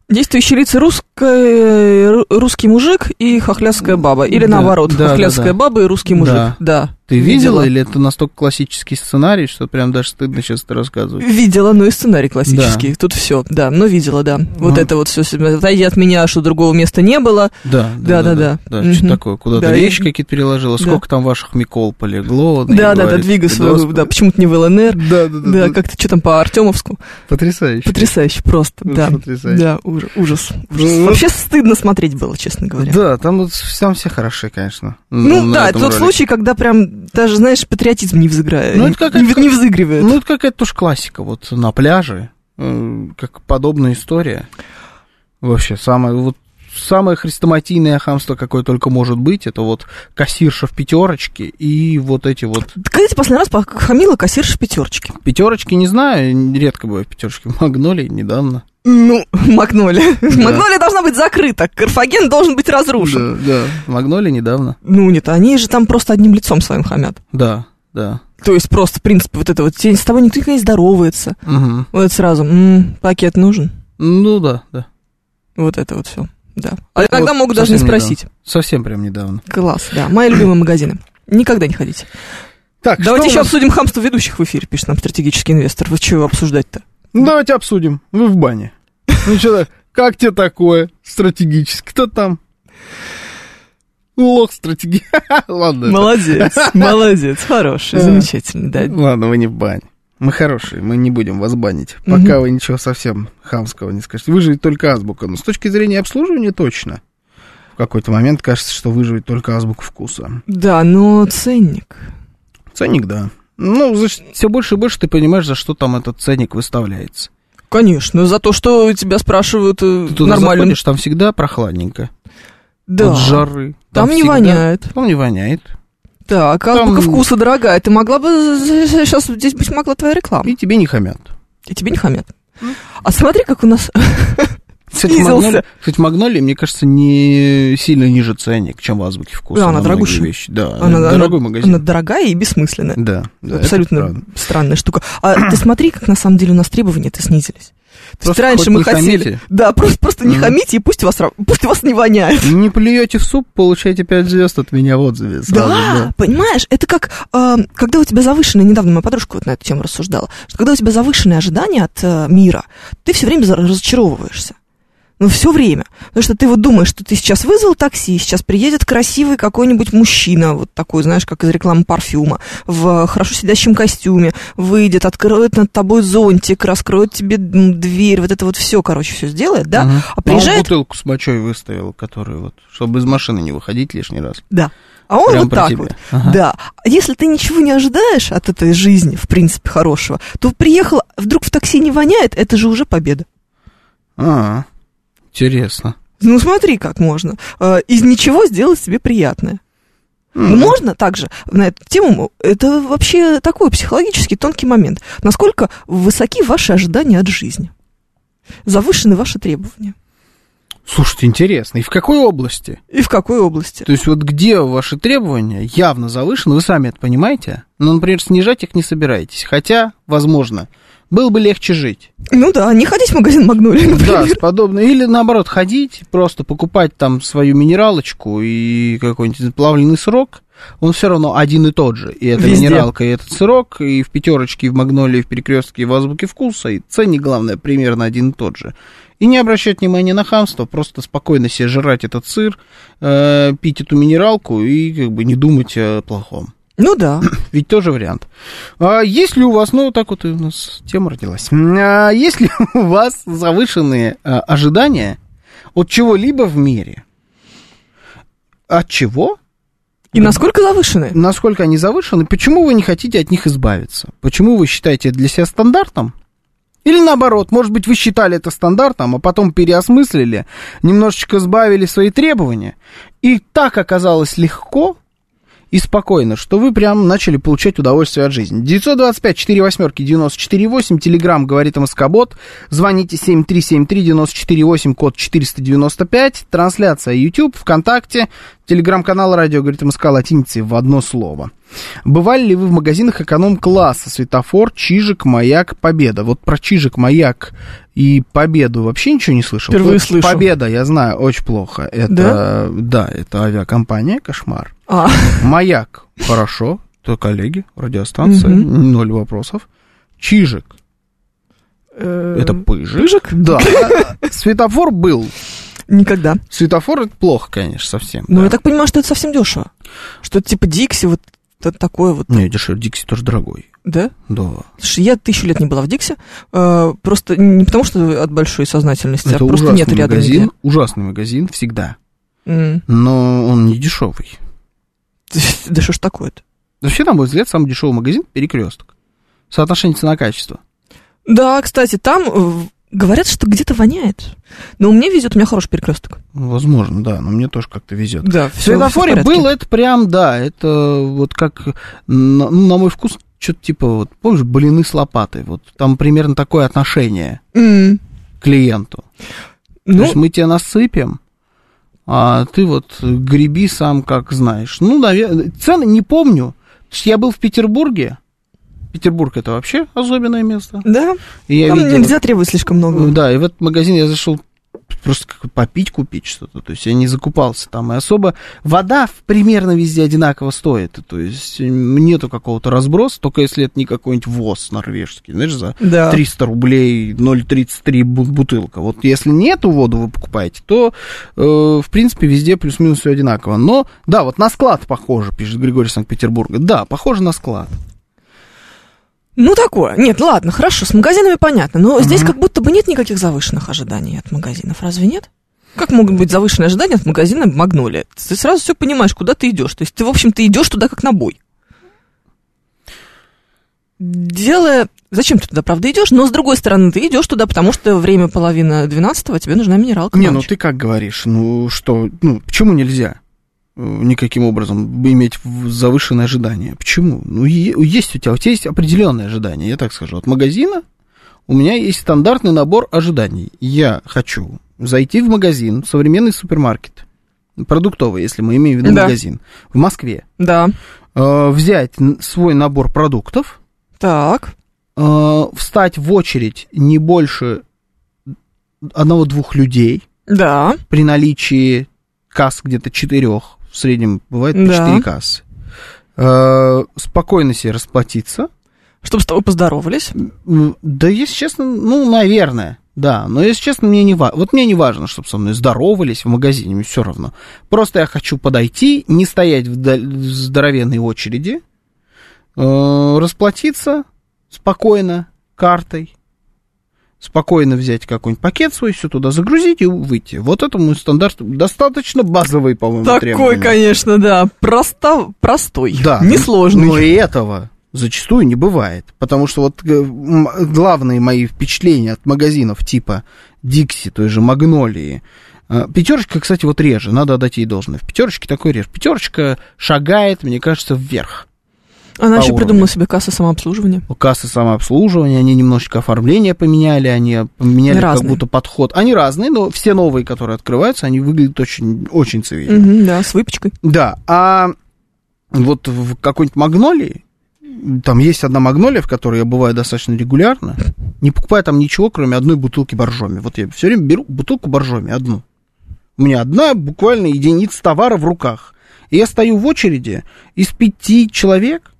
Действующие лица русская, ру- русский мужик и хохлядская баба. Или Да, наоборот, да, да, хохлядская да. баба и русский мужик. Да. Да. Ты видела, Видела. или это настолько классический сценарий, что прям даже стыдно сейчас это рассказывать? Видела, ну и сценарий классический. Тут все, да, но видела, да. Вот Ага. это вот все. Отойди от меня, что другого места не было. Да, Да, да, да. Да, Мгм. что такое? Куда-то Да, и- вещи какие-то переложила? Да. Сколько там ваших Микол полегло? Да, И да, да, говорит, двигай свою, да, почему-то не в ЛНР. Да, да, да. Да, как-то что там по Артемовску. Потрясающе. Потрясающе просто, да. потрясающе. Да, ужас, ужас. Ну, Вообще стыдно смотреть было, честно говоря. Да, там там все хороши, конечно. Ну да, это тот случай, когда прям даже, знаешь, патриотизм не взыграет. Ну, это какая-то- не- не взыгрывает. Ну, это какая-то тоже классика. Вот на пляже, э, как подобная история. Вообще, самое, вот, самое хрестоматийное хамство, какое только может быть, это вот кассирша в пятерочке и вот эти вот Когда ты последний раз похамила кассирша пятерочки? Пятерочки не знаю, редко бывает пятерочки. Магнолии недавно. Ну, Магнолия. Магнолия должна быть закрыта, Карфаген должен быть разрушен. Да, да. Магнолии недавно. Ну нет, они же там просто одним лицом своим хамят. Да, да. То есть просто, в принципе, вот это вот, с тобой никто не здоровается. Мгм. Вот сразу, м, пакет нужен. Ну да, да. Вот это вот все. Да. А Вот иногда могут даже не спросить. Совсем прям недавно. Класс, да. Мои любимые магазины. Никогда не ходите. Так, Давайте еще нас? обсудим хамство ведущих в эфире, пишет нам стратегический инвестор. Вы чего обсуждать-то? Ну, давайте обсудим. Вы в бане. Ну что, как тебе такое стратегически? Кто там? Лох стратеги. [LAUGHS] Ладно. Молодец, [LAUGHS] молодец, хороший, замечательный, да. Ладно, вы не в бане. Мы хорошие, мы не будем вас банить, пока вы ничего совсем хамского не скажете. Выживет только азбука. Но с точки зрения обслуживания точно. В какой-то момент кажется, что выживет только азбука вкуса. Да, но ценник. Ценник, да. Ну, все больше и больше ты понимаешь, за что там этот ценник выставляется. Конечно, за то, что тебя спрашивают э, Ты туда нормально. заходишь, там всегда прохладненько. Да. От жары. Там не всегда- воняет. Там не воняет. Так, Там- азбука вкуса дорогая. Ты могла бы... Сейчас здесь быть могла твоя реклама. И тебе не хамят. И тебе не хамят. А смотри, как у нас... [LAUGHS] Кстати, магнолия, кстати, магнолия, мне кажется, не сильно ниже ценник, чем в азбуке вкуса. Да, она дорогущая. вещи. Да, Она, она- дорогой магазин. она дорогая и бессмысленная. Да, да, Абсолютно странная штука. А ты смотри, как на самом деле у нас требования-то снизились. То есть раньше мы хотели... хамите. Да, просто, просто не Мгм. хамите, и пусть вас, пусть вас не воняет. Не плюете в суп, получаете 5 звезд от меня в отзыве. Сразу, да, понимаешь, это как, э, когда у тебя завышенные, недавно моя подружка вот на эту тему рассуждала, что когда у тебя завышенные ожидания от э, мира, ты все время разочаровываешься. Ну, все время. Потому что ты вот думаешь, что ты сейчас вызвал такси, сейчас приедет красивый какой-нибудь мужчина, вот такой, знаешь, как из рекламы парфюма, в хорошо сидящем костюме, выйдет, откроет над тобой зонтик, раскроет тебе дверь, вот это вот все, короче, все сделает, да? Мгм. А А он приезжает, бутылку с мочой выставил, которую вот, чтобы из машины не выходить лишний раз. да. А он Прям вот так тебя. вот. Ага. Да. А если ты ничего не ожидаешь от этой жизни, в принципе, хорошего, то приехал, вдруг в такси не воняет, это же уже победа. А, интересно. Ну, смотри, как можно. Э, Из ничего сделать себе приятное. М. можно также на эту тему, это вообще такой психологический тонкий момент. Насколько высоки ваши ожидания от жизни? Завышены ваши требования? Слушайте, интересно. И в какой области? И в какой области? То есть вот где ваши требования явно завышены, вы сами это понимаете? Ну, например, снижать их не собираетесь. Хотя, возможно, было бы легче жить. Ну да, не ходить в магазин Магнолия, Да, например. с подобной. Или наоборот, ходить, просто покупать там свою минералочку и какой-нибудь плавленый сырок. Он все равно один и тот же. И эта Везде. минералка, и этот сырок, и в пятерочке, и в магнолии, и в перекрестке, и в азбуке вкуса. И ценник, главное, примерно один и тот же. И не обращать внимания на хамство, просто спокойно себе жрать этот сыр, э, пить эту минералку и как бы не думать о плохом. Ну да. [COUGHS] Ведь тоже вариант. А есть ли у вас, ну, так вот и у нас тема родилась. А есть ли [LAUGHS] у вас завышенные а, ожидания от чего-либо в мире? От чего И насколько завышены? Насколько они завышены? Почему вы не хотите от них избавиться? Почему вы считаете это для себя стандартом? Или наоборот, может быть, вы считали это стандартом, а потом переосмыслили, немножечко сбавили свои требования, и так оказалось легко и спокойно, что вы прям начали получать удовольствие от жизни. 925 4 восьмерки 94 8, телеграмм говорит МСК-бот, звоните 7373 94 8, код 495, трансляция YouTube, ВКонтакте, телеграм-канал радио говорит МСК латиницей в одно слово. Бывали ли вы в магазинах эконом-класса? Светофор, Чижик, Маяк, Победа. Вот про Чижик, Маяк и Победу вообще ничего не слышал. Впервые слышу. Победа, я знаю, очень плохо. Это, да? это авиакомпания, кошмар. А, Маяк, хорошо, то коллеги, радиостанция, ноль вопросов. Чижик, э, это пыжик. Пыжик? Да. [LAUGHS] Светофор был. Никогда. Светофор это плохо, конечно, совсем. Ну, да. я так понимаю, что это совсем дешево. Что это типа Дикси, вот это такое вот, Не, дешевле, Дикси тоже дорогой. да? Да. Слушай, я тысячу лет не была в Диксе, э, просто не потому, что от большой сознательности, Это а просто нет рядом магазин, нигде. ужасный магазин всегда. М. Но он не дешевый. [LAUGHS] Да что ж такое-то? Вообще, на мой взгляд, самый дешевый магазин перекресток. Соотношение цена-качество. Да, кстати, там говорят, что где-то воняет. Но мне везет, у меня хороший перекресток. Возможно, да, но мне тоже как-то везет. Да, В светофоре был это прям, да, это вот как, на, ну, на мой вкус, что-то типа, вот, помнишь, блины с лопатой, вот там примерно такое отношение к клиенту. То Ну, есть мы тебе насыпем, а ты вот греби сам, как знаешь. Ну, наверное, цены не помню. То есть я был в Петербурге. Петербург это вообще особенное место. да, И я там видел, нельзя требовать слишком много. да, и в этот магазин я зашел просто как попить, купить что-то. То есть я не закупался там. И особо вода примерно везде одинаково стоит. То есть нету какого-то разброса, только если это не какой-нибудь ВОЗ норвежский, знаешь, за Да. 300 рублей 0,33 бу- бутылка. Вот если нету воду вы покупаете, то, э, в принципе, везде плюс-минус все одинаково. Но, да, вот на склад похоже, пишет Григорий Санкт-Петербурга. Да, похоже на склад. Ну, такое. Нет, ладно, хорошо, с магазинами понятно. Но здесь как будто бы нет никаких завышенных ожиданий от магазинов. Разве нет? Как могут быть завышенные ожидания от магазина Магнолия? Ты сразу все понимаешь, куда ты идешь. То есть ты, в общем, ты идешь туда как на бой. Делая... Зачем ты туда, правда, идешь? Но, с другой стороны, ты идешь туда, потому что время половина двенадцатого, тебе нужна минералка. Не, ну ты как говоришь? Ну что, ну почему нельзя никаким образом иметь в- завышенные ожидания? Почему? Ну есть у тебя, у тебя есть определенные ожидания, я так скажу. От магазина у меня есть стандартный набор ожиданий. Я хочу зайти в магазин, современный супермаркет, продуктовый, если мы имеем в виду Да. магазин, в Москве, Да. э, взять свой набор продуктов, Так. э, встать в очередь не больше одного-двух людей, Да. при наличии касс где-то четырех, в среднем бывает по Да. четыре кассы, э, спокойно себе расплатиться. Чтобы с тобой поздоровались. Да, если честно, ну, наверное, да. Но, если честно, мне не важно. Вот мне не важно, чтобы со мной здоровались в магазине, мне все равно. Просто я хочу подойти, не стоять в, в здоровенной очереди, э, расплатиться спокойно картой, спокойно взять какой-нибудь пакет свой, все туда загрузить и выйти. Вот это мой стандарт, достаточно базовый, по-моему, Такой, требования. конечно, да. Просто, простой. Да. Несложный. Но и этого зачастую не бывает. Потому что вот э, главные мои впечатления от магазинов типа Дикси, той же Магнолии, э, Пятерочка, кстати, вот реже, надо отдать ей должное. В пятерочке такой реже. Пятерочка шагает, мне кажется, вверх. Она еще уровню. придумала себе кассы самообслуживания. У кассы самообслуживания, они немножечко оформление поменяли, они поменяли Они как разные. будто подход. Они разные, но все новые, которые открываются, они выглядят очень, очень цивильно. Мгм, да, с выпечкой. Да, а вот в какой-нибудь магнолии, там есть одна магнолия, в которой я бываю достаточно регулярно, не покупая там ничего, кроме одной бутылки боржоми. Вот я все время беру бутылку боржоми, одну. У меня одна буквально единица товара в руках. И я стою в очереди из пяти человек,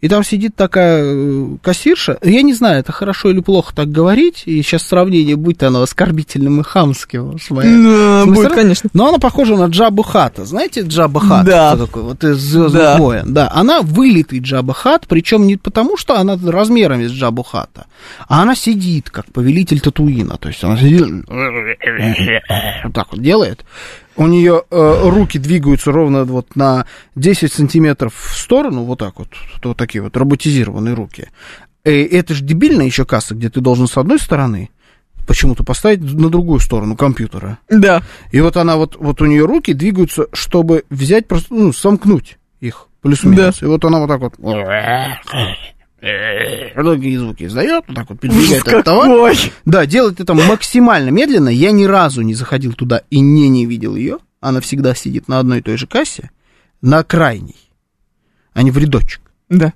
и там сидит такая э, кассирша. Я не знаю, это хорошо или плохо так говорить, и сейчас сравнение будет оно оскорбительным и хамским. с моей Да, смысле, будет, конечно. но она похожа на Джабу Хата. Знаете Джаба Хат? Да. Кто такой? Вот из Звездных Да. войн. Да, она вылитый Джаба Хат, причем не потому, что она размерами с Джабу Хата, а она сидит, как повелитель Татуина. То есть она сидит, вот так вот делает. У нее э, руки двигаются ровно вот на 10 сантиметров в сторону, вот так вот, вот такие вот роботизированные руки. И это же дебильная еще касса, где ты должен с одной стороны почему-то поставить на другую сторону компьютера. Да. И вот она вот, вот у нее руки двигаются, чтобы взять просто, ну, сомкнуть их плюс-минус. И вот она вот так вот Многие звуки издает, вот так вот передвигает товар. Какой? Да, делает это максимально медленно. Я ни разу не заходил туда и не, не видел ее. Она всегда сидит на одной и той же кассе, на крайней, а не в рядочек. Да.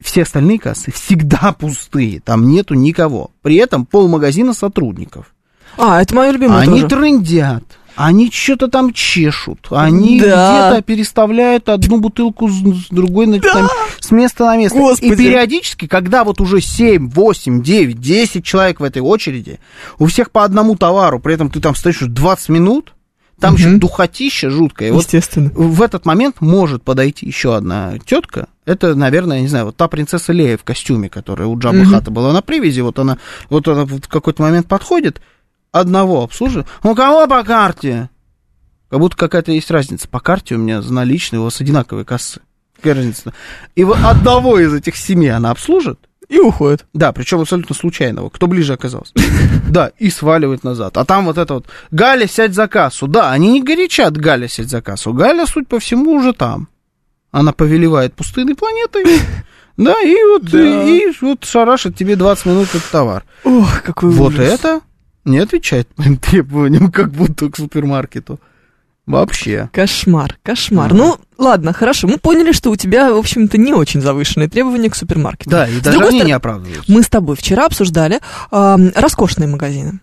Все остальные кассы всегда пустые, там нету никого. При этом полмагазина сотрудников. А, это мое любимое Они тоже. трындят, они что-то там чешут, они Да. где-то переставляют одну бутылку с, другой на- там, с места на место. Господи. И периодически, когда вот уже 7, 8, 9, 10 человек в этой очереди, у всех по одному товару, при этом ты там стоишь уже 20 минут, там еще духотища жуткая. И Вот Естественно. в этот момент может подойти еще одна тетка. Это, наверное, я не знаю, вот та принцесса Лея в костюме, которая у Джабы Хата была на привязи, вот она, вот она в какой-то момент подходит, одного обслуживает. У кого по карте? Как будто какая-то есть разница. По карте у меня за наличные, у вас одинаковые кассы. Какая разница? И вот одного из этих семи она обслужит, И уходит. да, причем абсолютно случайного, кто ближе оказался. [LAUGHS] Да, и сваливает назад. А там вот это вот, Галя, сядь за кассу. Да, они не горячат, Галя, сядь за кассу. Галя, суть по всему, уже там. Она повелевает пустынной планетой. [LAUGHS] Да, и вот, Да. И, и вот шарашит тебе 20 минут этот товар. Ох, какой Вот ужас. это не отвечает моим требованиям, как будто к супермаркету. Вообще. Кошмар, кошмар. Ага. Ну, ладно, хорошо. Мы поняли, что у тебя, в общем-то, не очень завышенные требования к супермаркету. Да, и С даже они стороны, не оправдываются. Мы с тобой вчера обсуждали ам, роскошные магазины.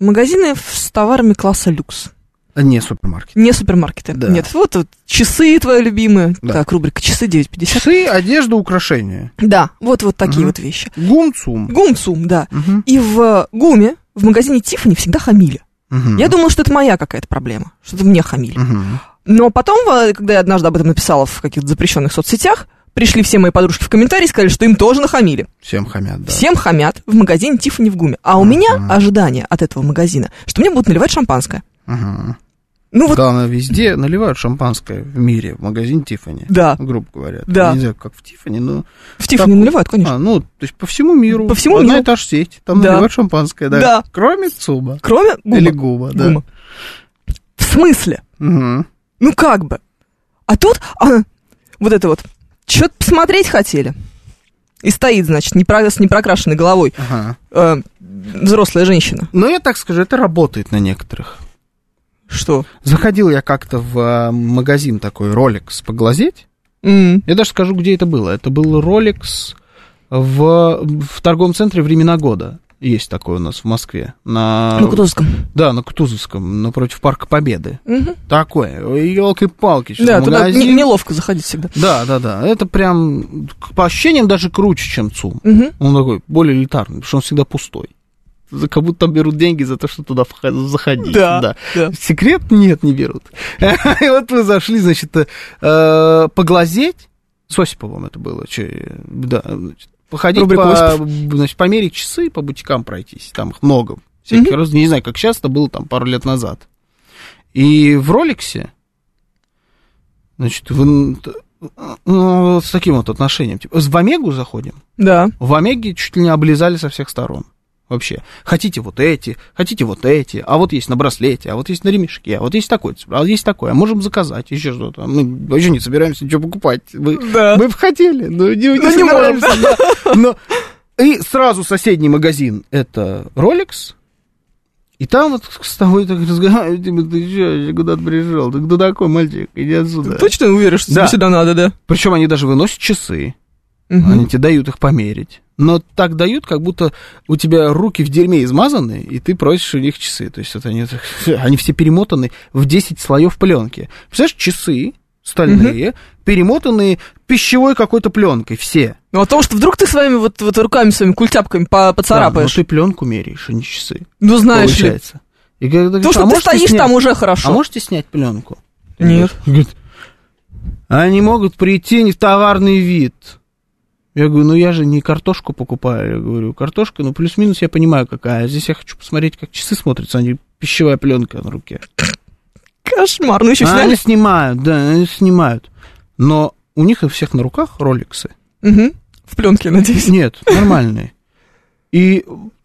Магазины с товарами класса люкс. Не супермаркет. Не супермаркеты. Да. Нет, вот, вот часы твои любимые. Да. Так, рубрика часы 9.50. Часы, одежда, украшения. Да, вот, вот такие Мгм. вот вещи. Гумцум. Гум-цум, да. Мгм. И в ГУМе, в магазине Тиффани всегда хамили. Мгм. Я думала, что это моя какая-то проблема, что это мне хамили. Мгм. Но потом, э, когда я однажды об этом написала в каких-то запрещенных соцсетях, пришли все мои подружки в комментарии и сказали, что им тоже нахамили. Всем хамят, да. Всем хамят в магазине Тиффани в ГУМе. А у Ага. меня ожидание от этого магазина, что мне будут наливать шампанское. Ага. Ну вот, она везде наливают шампанское в мире, в магазине Тиффани. Да. Грубо говоря. Да. Не знаю, как в Тиффани, но... в Тиффани так- наливают, конечно. А, ну, то есть по всему миру. По всему Одна миру. и та же сеть. Там Да. наливают шампанское, да. Да. Кроме ЦУБа. Кроме ГУМа. Или ГУБа, да. ГУМа. В смысле? Мгм. Ну как бы. А тут а, вот это вот. Что-то посмотреть хотели. И стоит, значит, непро- с непрокрашенной головой Ага. э, взрослая женщина. Но я так скажу, это работает на некоторых. Что? Заходил я как-то в а, магазин такой, Rolex, поглазеть. М, Я даже скажу, где это было. Это был Rolex в, в торговом центре «Времена года». Есть такой у нас в Москве. На, На Кутузовском. Да, на Кутузовском, напротив Парка Победы. Мгм. Такое. Елки-палки. Да, туда магазин. не- неловко заходить всегда. Да, да, да. Это прям по ощущениям даже круче, чем ЦУМ. Мгм. Он такой более элитарный, потому что он всегда пустой. Как будто там берут деньги за то, что туда заходить. Да, да. Секрет? Нет, не берут. [LAUGHS] И вот мы зашли, значит, э, поглазеть. С Осиповым это было. Да, походить, по, значит, померить часы, по бутикам пройтись. Там их много. Всяких раз, не знаю, как сейчас, это было там пару лет назад. И в Роликсе, значит, в- ну, с таким вот отношением. Типа, в Омегу заходим, Да. в Омеге чуть ли не облизали со всех сторон. Вообще. Хотите вот эти, хотите вот эти, а вот есть на браслете, а вот есть на ремешке, а вот есть такой, а есть такой, а можем заказать, еще что-то. Мы вообще не собираемся ничего покупать. Мы, Да. мы бы хотели, но не, не Но не собираемся, да. Но- И сразу соседний магазин это Rolex. И там вот с тобой так разговаривают, типа, ты что, куда-то пришел? Ты кто такой, мальчик? Иди отсюда. Точно уверен, что Да. тебе сюда надо, да? Причем они даже выносят часы. Мгм. Они тебе дают их померить. Но так дают, как будто у тебя руки в дерьме измазаны, и ты просишь у них часы. То есть вот они, [LAUGHS] они все перемотаны в 10 слоев пленки. Представляешь, часы стальные, перемотанные пищевой какой-то пленкой, все. Ну, о том, что вдруг ты своими вот, вот руками, своими культяпками по- поцарапаешь. Да, но ты пленку меряешь, а не часы. ну, знаешь ли. получается. И когда То, что «А ты стоишь снять- там уже хорошо. А можете снять пленку? Нет. Говорит, они могут прийти не в товарный вид. Я говорю, ну я же не картошку покупаю. Я говорю, картошка, ну плюс-минус я понимаю какая. Здесь я хочу посмотреть, как часы смотрятся, а не пищевая пленка на руке. Кошмар. Ну, еще А сняли. они снимают, да, они снимают. Но у них у всех на руках роликсы. Мгм. В пленке, надеюсь. Нет, нормальные. И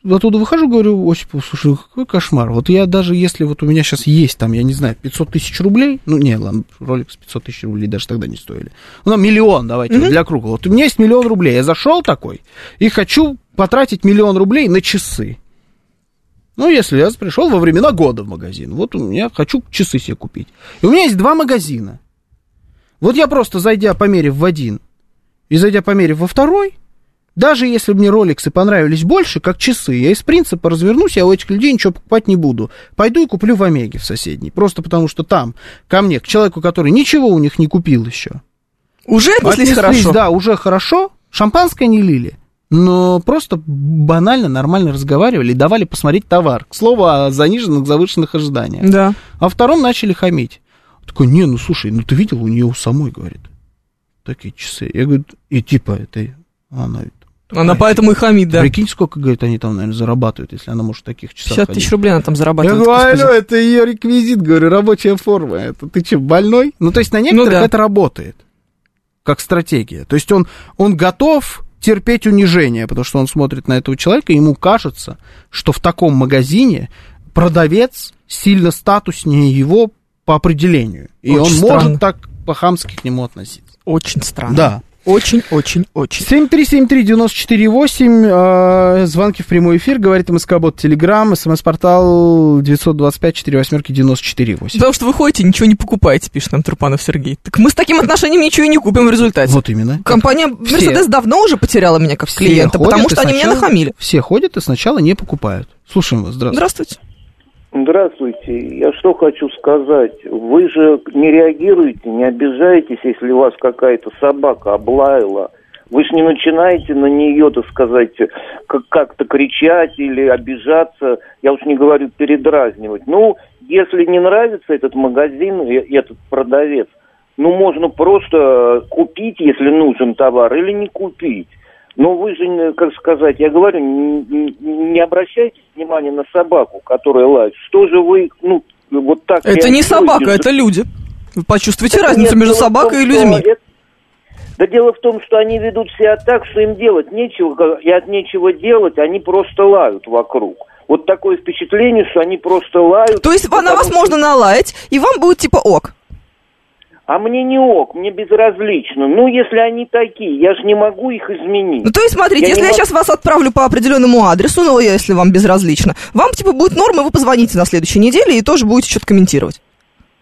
оттуда выхожу, говорю, Осипу, слушай, какой кошмар. Вот я даже, если вот у меня сейчас есть там, я не знаю, 500 тысяч рублей, ну, не, ладно, роликс 500 тысяч рублей даже тогда не стоили. Ну, там миллион, давайте, вот для круга. Вот у меня есть миллион рублей, я зашел такой и хочу потратить миллион рублей на часы. Ну, если я пришел во времена года в магазин, вот у меня хочу часы себе купить. И у меня есть два магазина. Вот я просто, зайдя, померив в один, и зайдя, померив во второй, даже если мне роликсы понравились больше, как часы, я из принципа развернусь, я у этих людей ничего покупать не буду. Пойду и куплю в Омеге в соседней. Просто потому что там, ко мне, к человеку, который ничего у них не купил еще. Уже отнеслись хорошо. Да, уже хорошо. Шампанское не лили. Но просто банально, нормально разговаривали и давали посмотреть товар. К слову о заниженных, завышенных ожиданиях. Да. А втором начали хамить. Такой, не, ну слушай, ну ты видел, у нее у самой, говорит, такие часы. Я говорю, и типа, это она... Она поэтому и хамит, да. Прикинь, сколько, говорит, они там, наверное, зарабатывают, если она может таких часах 50 тысяч рублей она там Я зарабатывает. говорю, господи. алло, это ее реквизит, говорю, рабочая форма. Это ты что, больной? Ну, то есть на некоторых да. это работает, как стратегия. То есть он, он готов терпеть унижение, потому что он смотрит на этого человека, и ему кажется, что в таком магазине продавец сильно статуснее его по определению. И Очень он странно. может так по-хамски к нему относиться. Очень странно. Да. Очень-очень-очень. 7373948, э, звонки в прямой эфир, говорит МСК-бот Телеграм, СМС-портал 925-48-94-8. Потому что вы ходите, ничего не покупаете, пишет нам Трупанов Сергей. Так мы с таким отношением ничего и не купим в результате. Вот именно. Компания. Mercedes давно уже потеряла меня как Все клиента, потому что они меня нахамили. Все ходят и сначала не покупают. Слушаем вас, здравствуйте. Здравствуйте. Здравствуйте. Я что хочу сказать. Вы же не реагируете, не обижаетесь, если вас какая-то собака облаяла. Вы же не начинаете на нее, так сказать, как- как-то кричать или обижаться. Я уж не говорю передразнивать. Ну, если не нравится этот магазин, и этот продавец, ну, можно просто купить, если нужен товар, или не купить. Но вы же, не- как сказать, я говорю, не, не- обращайте внимания на собаку, которая лает. Что же вы, ну, вот так Это не собака, это люди. Вы почувствуете Это разницу нет, между собакой и том, что людьми. это- Да дело в том, что они ведут себя так, что им делать нечего, и от нечего делать они просто лают вокруг. Вот такое впечатление, что они просто лают. То есть на вас что- можно налаять, и вам будет типа ок. А мне не ок, мне безразлично. Ну, если они такие, я же не могу их изменить. Ну, то есть, смотрите, Я если я мог- сейчас вас отправлю по определенному адресу, ну, если вам безразлично, вам, типа, будет норма, вы позвоните на следующей неделе и тоже будете что-то комментировать.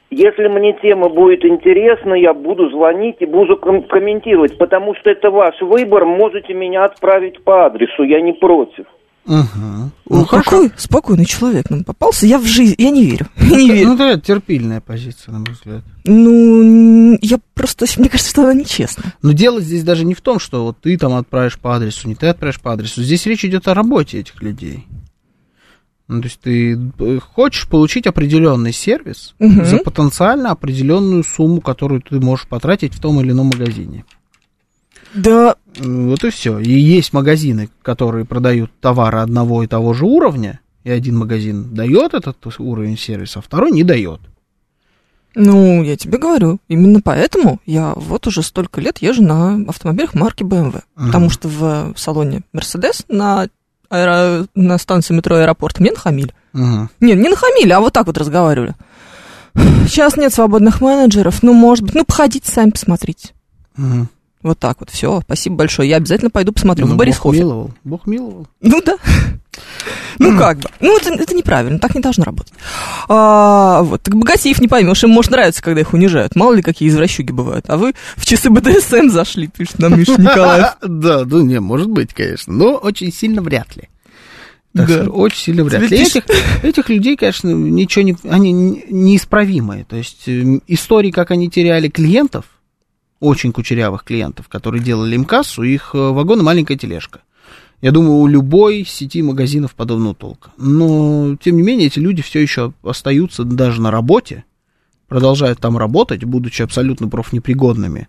Если мне тема будет интересна, я буду звонить и буду ком- комментировать, потому что это ваш выбор, можете меня отправить по адресу, я не против. Угу. Ну, какой спокойный человек нам попался. Я в жизнь, я не верю. Я [LAUGHS] не верю. Ну, да, это терпильная позиция, на мой взгляд. Ну, я просто, [LAUGHS] мне кажется, что она нечестна. Но дело здесь даже не в том, что вот ты там отправишь по адресу, не ты отправишь по адресу. Здесь речь идет о работе этих людей. Ну, то есть ты э, хочешь получить определенный сервис Мгм. за потенциально определенную сумму, которую ты можешь потратить в том или ином магазине. Да, Вот и все. И есть магазины, которые продают товары одного и того же уровня, и один магазин дает этот уровень сервиса, а второй не дает. ну, я тебе говорю, именно поэтому я вот уже столько лет езжу на автомобилях марки BMW. Потому что в салоне Mercedes на, аэро- на станции метро аэропорт мне нахамили. Мгм. Не, не нахамили, а вот так вот разговаривали. Сейчас нет свободных менеджеров, ну, может быть, ну, походите сами, посмотрите. Мгм. Вот так вот, все, спасибо большое. Я обязательно пойду посмотрю Ну, в Бог Борисхофе. миловал. Бог миловал. Ну да. Ну как бы. Ну это, это неправильно, так не должно работать. А, вот, так богатеев не поймешь, им может нравиться, когда их унижают. Мало ли какие извращуги бывают. А вы в часы БДСМ зашли, пишет нам Миша Николаев. [LAUGHS] Да, ну не, может быть, конечно, но очень сильно вряд ли. Так Да. скажу, очень сильно вряд ли. Этих, этих людей, конечно, ничего не... Они не- неисправимые. То есть э, истории, как они теряли клиентов, очень кучерявых клиентов, которые делали им кассу, их э, вагон и маленькая тележка. Я думаю, у любой сети магазинов подобного толка. Но, тем не менее, эти люди все еще остаются даже на работе, продолжают там работать, будучи абсолютно профнепригодными.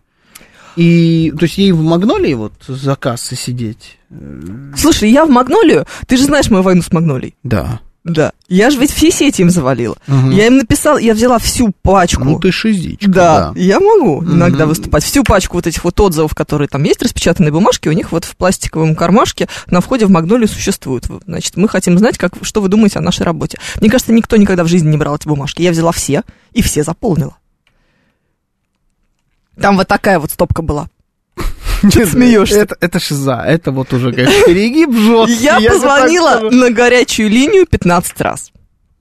И, то есть, ей в Магнолии вот за кассой сидеть? э, Слушай, я в Магнолию, ты же знаешь мою войну с Магнолией. Да. Да. Я же ведь все сети им завалила. Мгм. Я им написала, я взяла всю пачку. Ну, ты шизичка. Да, я могу иногда Мгм. выступать. Всю пачку вот этих вот отзывов, которые там есть, распечатанные бумажки, у них вот в пластиковом кармашке на входе в Магнолию существуют. Значит, мы хотим знать, как, что вы думаете о нашей работе. Мне кажется, никто никогда в жизни не брал эти бумажки. Я взяла все и все заполнила. Там вот такая вот стопка была. [LAUGHS] Ты смеешься? Это, это шиза, это вот уже как [LAUGHS] перегиб жесткий. Я так позвонила скажу. на горячую линию 15 раз.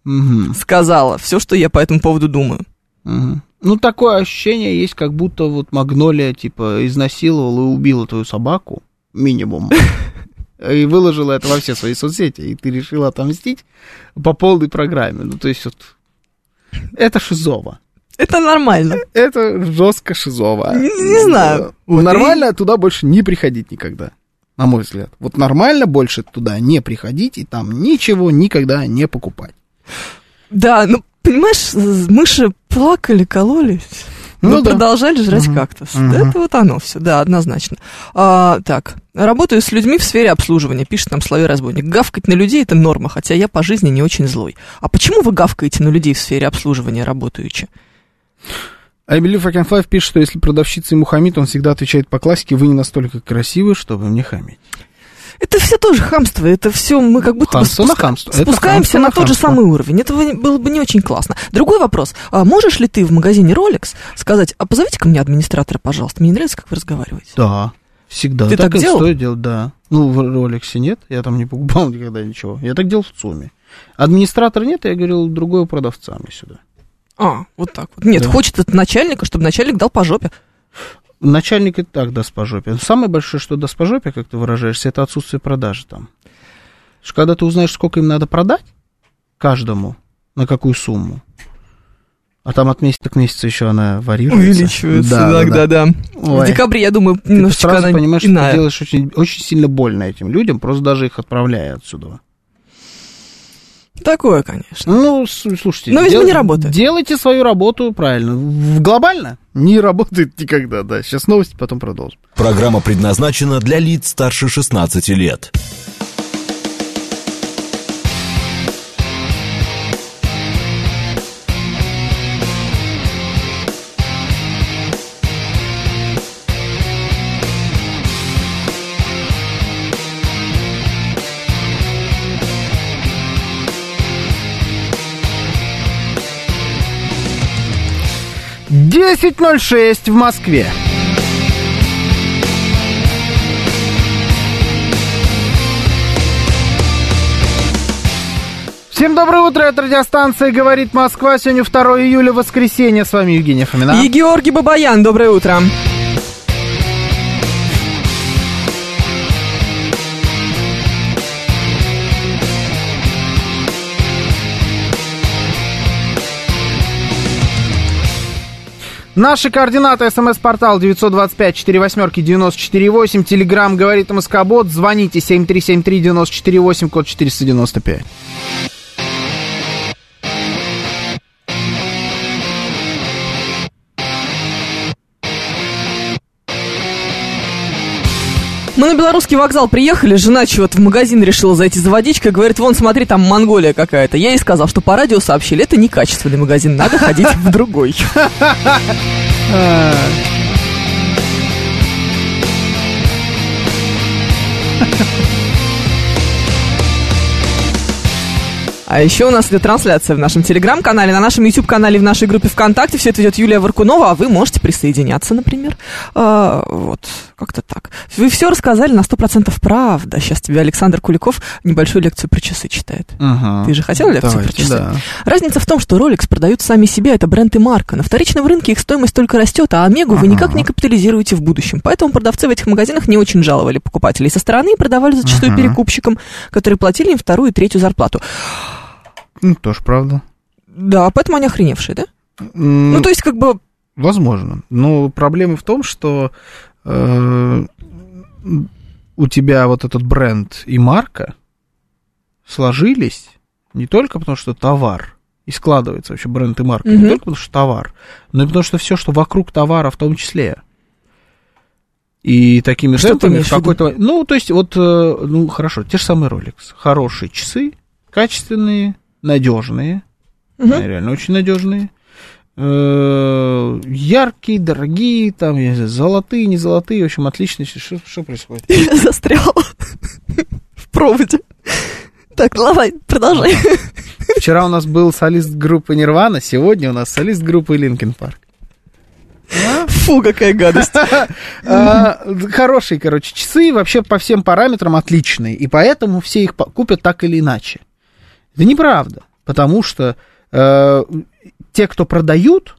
Мгм, Сказала все, что я по этому поводу думаю. мгм. Ну, такое ощущение есть, как будто вот Магнолия, типа, изнасиловала и убила твою собаку, минимум, [LAUGHS] и выложила это во все свои соцсети, и ты решила отомстить по полной программе. Ну, то есть вот, это шизово. Это нормально. Это жестко шизово. Не- не знаю. Вот Нормально туда больше не приходить никогда, на мой взгляд. Вот нормально больше туда не приходить и там ничего никогда не покупать. Да, ну, понимаешь, мыши плакали, кололись. Ну но да. продолжали жрать Мгм. кактус. Мгм. Это вот оно все, да, однозначно. А, так, работаю с людьми в сфере обслуживания, пишет нам Славей Разбойник. Гавкать на людей это норма, хотя я по жизни не очень злой. А почему вы гавкаете на людей в сфере обслуживания, работаючи? I Believe I Can Fly пишет, что если продавщица ему хамит, он всегда отвечает по классике, вы не настолько красивы, чтобы мне хамить. Это все тоже хамство, это все мы как будто бы Хамство на хамство. Спускаемся хамство на, на тот же хамство. самый уровень. Это было бы не очень классно. Другой вопрос. А можешь ли ты в магазине Rolex сказать, а позовите ко мне администратора, пожалуйста, мне не нравится, как вы разговариваете? Да, всегда. Ты так и делал? стоит делать, да. Ну, в Ролексе нет, я там не покупал [LAUGHS] никогда ничего. Я так делал в ЦУМе. Администратора нет, я говорил другого продавца мне сюда. А, вот так вот. Нет, Да. хочет от начальника, чтобы начальник дал по жопе. Начальник и так даст по жопе. Самое большое, что даст по жопе, как ты выражаешься, это отсутствие продажи там. Что когда ты узнаешь, сколько им надо продать, каждому, на какую сумму, а там от месяца к месяцу еще она варьируется. Да, да, да. да. Ой. В декабре, я думаю, Ты немножечко сразу она понимаешь, что иная. ты делаешь очень, очень сильно больно этим людям, просто даже их отправляя отсюда. Такое, конечно. Ну, слушайте. Но, видимо, не работает. Делайте свою работу правильно. В глобально не работает никогда, да. Сейчас новости, потом продолжим. Программа предназначена для лиц старше 16 лет. Десять ноль шесть в Москве. Всем доброе утро, это радиостанция «Говорит Москва». Сегодня 2 июля, воскресенье. С вами Евгений Фомина. И Георгий Бабаян, доброе утро. Наши координаты. СМС-портал 925-48-94-8. Телеграмм «Говорит Москобот». Звоните 7373-94-8, код 495. Мы на белорусский вокзал приехали, жена чего-то в магазин решила зайти за водичкой, говорит, вон, смотри, там Монголия какая-то. Я ей сказал, что по радио сообщили, это некачественный магазин, надо ходить в другой. А еще у нас идет трансляция в нашем телеграм-канале, на нашем YouTube-канале, в нашей группе ВКонтакте. Все это идет Юлия Варкунова, а вы можете присоединяться, например. А, вот, как-то так. Вы все рассказали на 100% правда. Сейчас тебе Александр Куликов небольшую лекцию про часы читает. Ага. Ты же хотел лекцию Давайте, про часы? да. Разница в том, что Rolex продают сами себе, это бренд и марка. На вторичном рынке их стоимость только растет, а Омегу вы Ага. никак не капитализируете в будущем. Поэтому продавцы в этих магазинах не очень жаловали покупателей со стороны и продавали зачастую Ага. перекупщикам, которые платили им вторую и третью зарплату. Ну, тоже правда. Да, поэтому они охреневшие, да? М, Ну, то есть, как бы, Возможно. Но проблема в том, что э, у тебя вот этот бренд и марка сложились не только потому, что товар, и складывается вообще бренд и марка, не Мгм. только потому, что товар, но и потому, что все, что вокруг товара в том числе. И такими Что темпами в какой-то... Ну, то есть, вот, э, ну, хорошо, те же самые Rolex. Хорошие часы, качественные, надежные, они реально очень надежные. Э, Яркие, дорогие, там, я знаю, золотые, не золотые, в общем, отличные. Что, что происходит? [LAUGHS] Я застряла [LAUGHS] в проводе. Так, давай, продолжай. [LAUGHS] Вчера у нас был солист группы Нирвана, сегодня у нас солист группы Линкен Парк. Фу, какая гадость. А, Хорошие, короче, часы, вообще по всем параметрам отличные, и поэтому все их купят так или иначе. Это неправда, потому что э, те, кто продают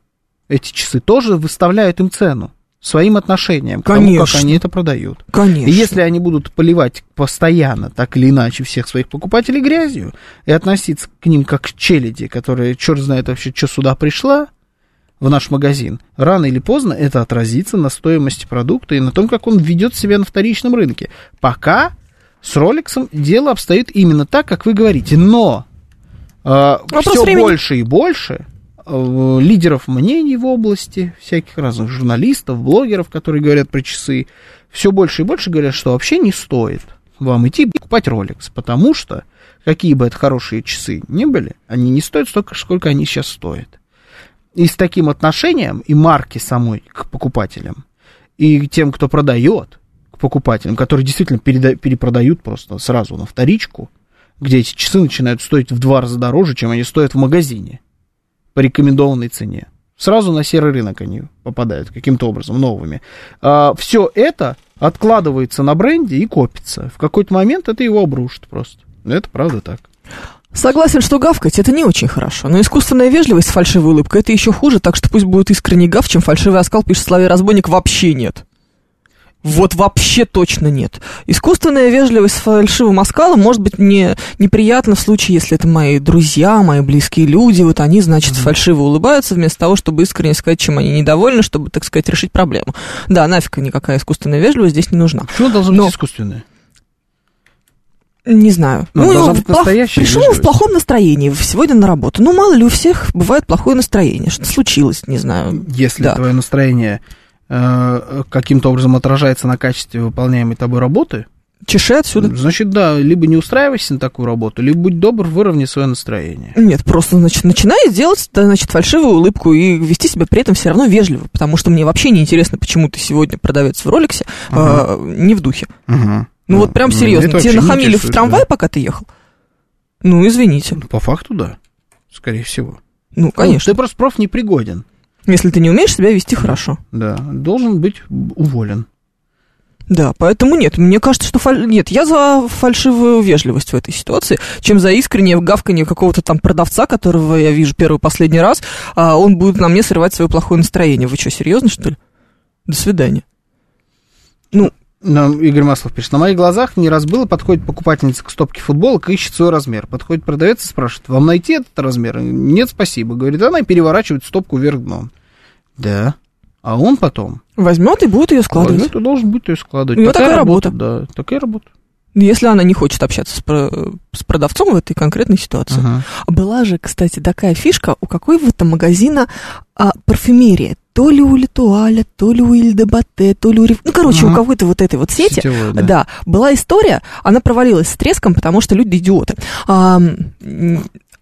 эти часы, тоже выставляют им цену своим отношением к тому, как Конечно. они это продают. Конечно. И если они будут поливать постоянно, так или иначе, всех своих покупателей грязью и относиться к ним как к челяди, которая черт знает вообще, что сюда пришла, в наш магазин, рано или поздно это отразится на стоимости продукта и на том, как он ведет себя на вторичном рынке. Пока с Роликсом дело обстоит именно так, как вы говорите. Но Вопрос все времени. больше и больше э, лидеров мнений в области, всяких разных журналистов, блогеров, которые говорят про часы, все больше и больше говорят, что вообще не стоит вам идти покупать Rolex, потому что какие бы это хорошие часы ни были, они не стоят столько, сколько они сейчас стоят. И с таким отношением и марки самой к покупателям, и тем, кто продает к покупателям, которые действительно переда- перепродают просто сразу на вторичку, где эти часы начинают стоить в два раза дороже, чем они стоят в магазине по рекомендованной цене. Сразу на серый рынок они попадают каким-то образом новыми. все это откладывается на бренде и копится. В какой-то момент это его обрушит просто. Это правда так. Согласен, что гавкать это не очень хорошо, но искусственная вежливость с фальшивой улыбкой это еще хуже, так что пусть будет искренний гав, чем фальшивый оскал, пишет Славе Разбойник, вообще нет. Вот вообще точно нет. Искусственная вежливость с фальшивым оскалом может быть не, неприятна в случае, если это мои друзья, мои близкие люди, вот они, значит, фальшиво улыбаются вместо того, чтобы искренне сказать, чем они недовольны, чтобы, так сказать, решить проблему. Да, нафиг никакая искусственная вежливость здесь не нужна. Почему должно Но- быть искусственное? Не знаю. Ну, должна в быть плох- Пришел в плохом настроении сегодня на работу. Ну, мало ли, у всех бывает плохое настроение. Что случилось, не знаю. Если Да. твое настроение э, каким-то образом отражается на качестве выполняемой тобой работы, Чеши отсюда. значит, да, либо не устраивайся на такую работу, либо будь добр, выровняй свое настроение. Нет, просто, значит, начинай делать, значит, фальшивую улыбку и вести себя при этом все равно вежливо, потому что мне вообще не интересно, почему ты сегодня продавец в роликсе Ага. а, не в духе. Мгм. Ну, вот прям Ну, серьезно, это тебе нахамили в трамвае, да. пока ты ехал? Ну, извините. По факту, да, скорее всего. Ну, конечно. Ты просто проф непригоден, Если ты не умеешь себя вести хорошо. да, должен быть уволен. Да, поэтому нет, мне кажется, что фаль... нет, я за фальшивую вежливость в этой ситуации, чем за искреннее гавканье какого-то там продавца, которого я вижу первый и последний раз, а он будет на мне срывать свое плохое настроение. Вы что, серьезно, что ли? До свидания. Ну, Игорь Маслов пишет, на моих глазах не раз было, подходит покупательница к стопке футболок и ищет свой размер. Подходит продавец и спрашивает, вам найти этот размер? Нет, спасибо. Говорит, она и переворачивает стопку вверх дном. Да. А он потом возьмет и будет ее складывать. возьмет и должен будет ее складывать. У него такая работа. Да, такая работа. Если она не хочет общаться с, про- с продавцом в этой конкретной ситуации. Ага. Была же, кстати, такая фишка у какого-то магазина а, парфюмерия. То ли у Литуаля, то ли у Ильдебате, то ли у... Рив- Ну, короче, Ага. у какой-то вот этой вот сети. Сетевой, да. Да. была история, она провалилась с треском, потому что люди идиоты. А,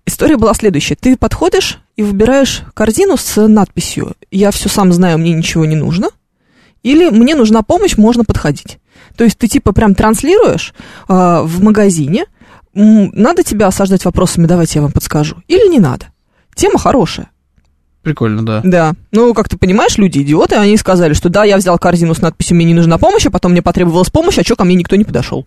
история была следующая. Ты подходишь и выбираешь корзину с надписью «Я все сам знаю, мне ничего не нужно», или «Мне нужна помощь, можно подходить». То есть ты типа прям транслируешь а, в магазине, надо тебя осаждать вопросами «Давайте я вам подскажу» или не надо. Тема хорошая. Прикольно, да. Да. Ну, как ты понимаешь, люди идиоты, они сказали, что да, я взял корзину с надписью «Мне не нужна помощь», а потом мне потребовалась помощь, а что ко мне никто не подошел.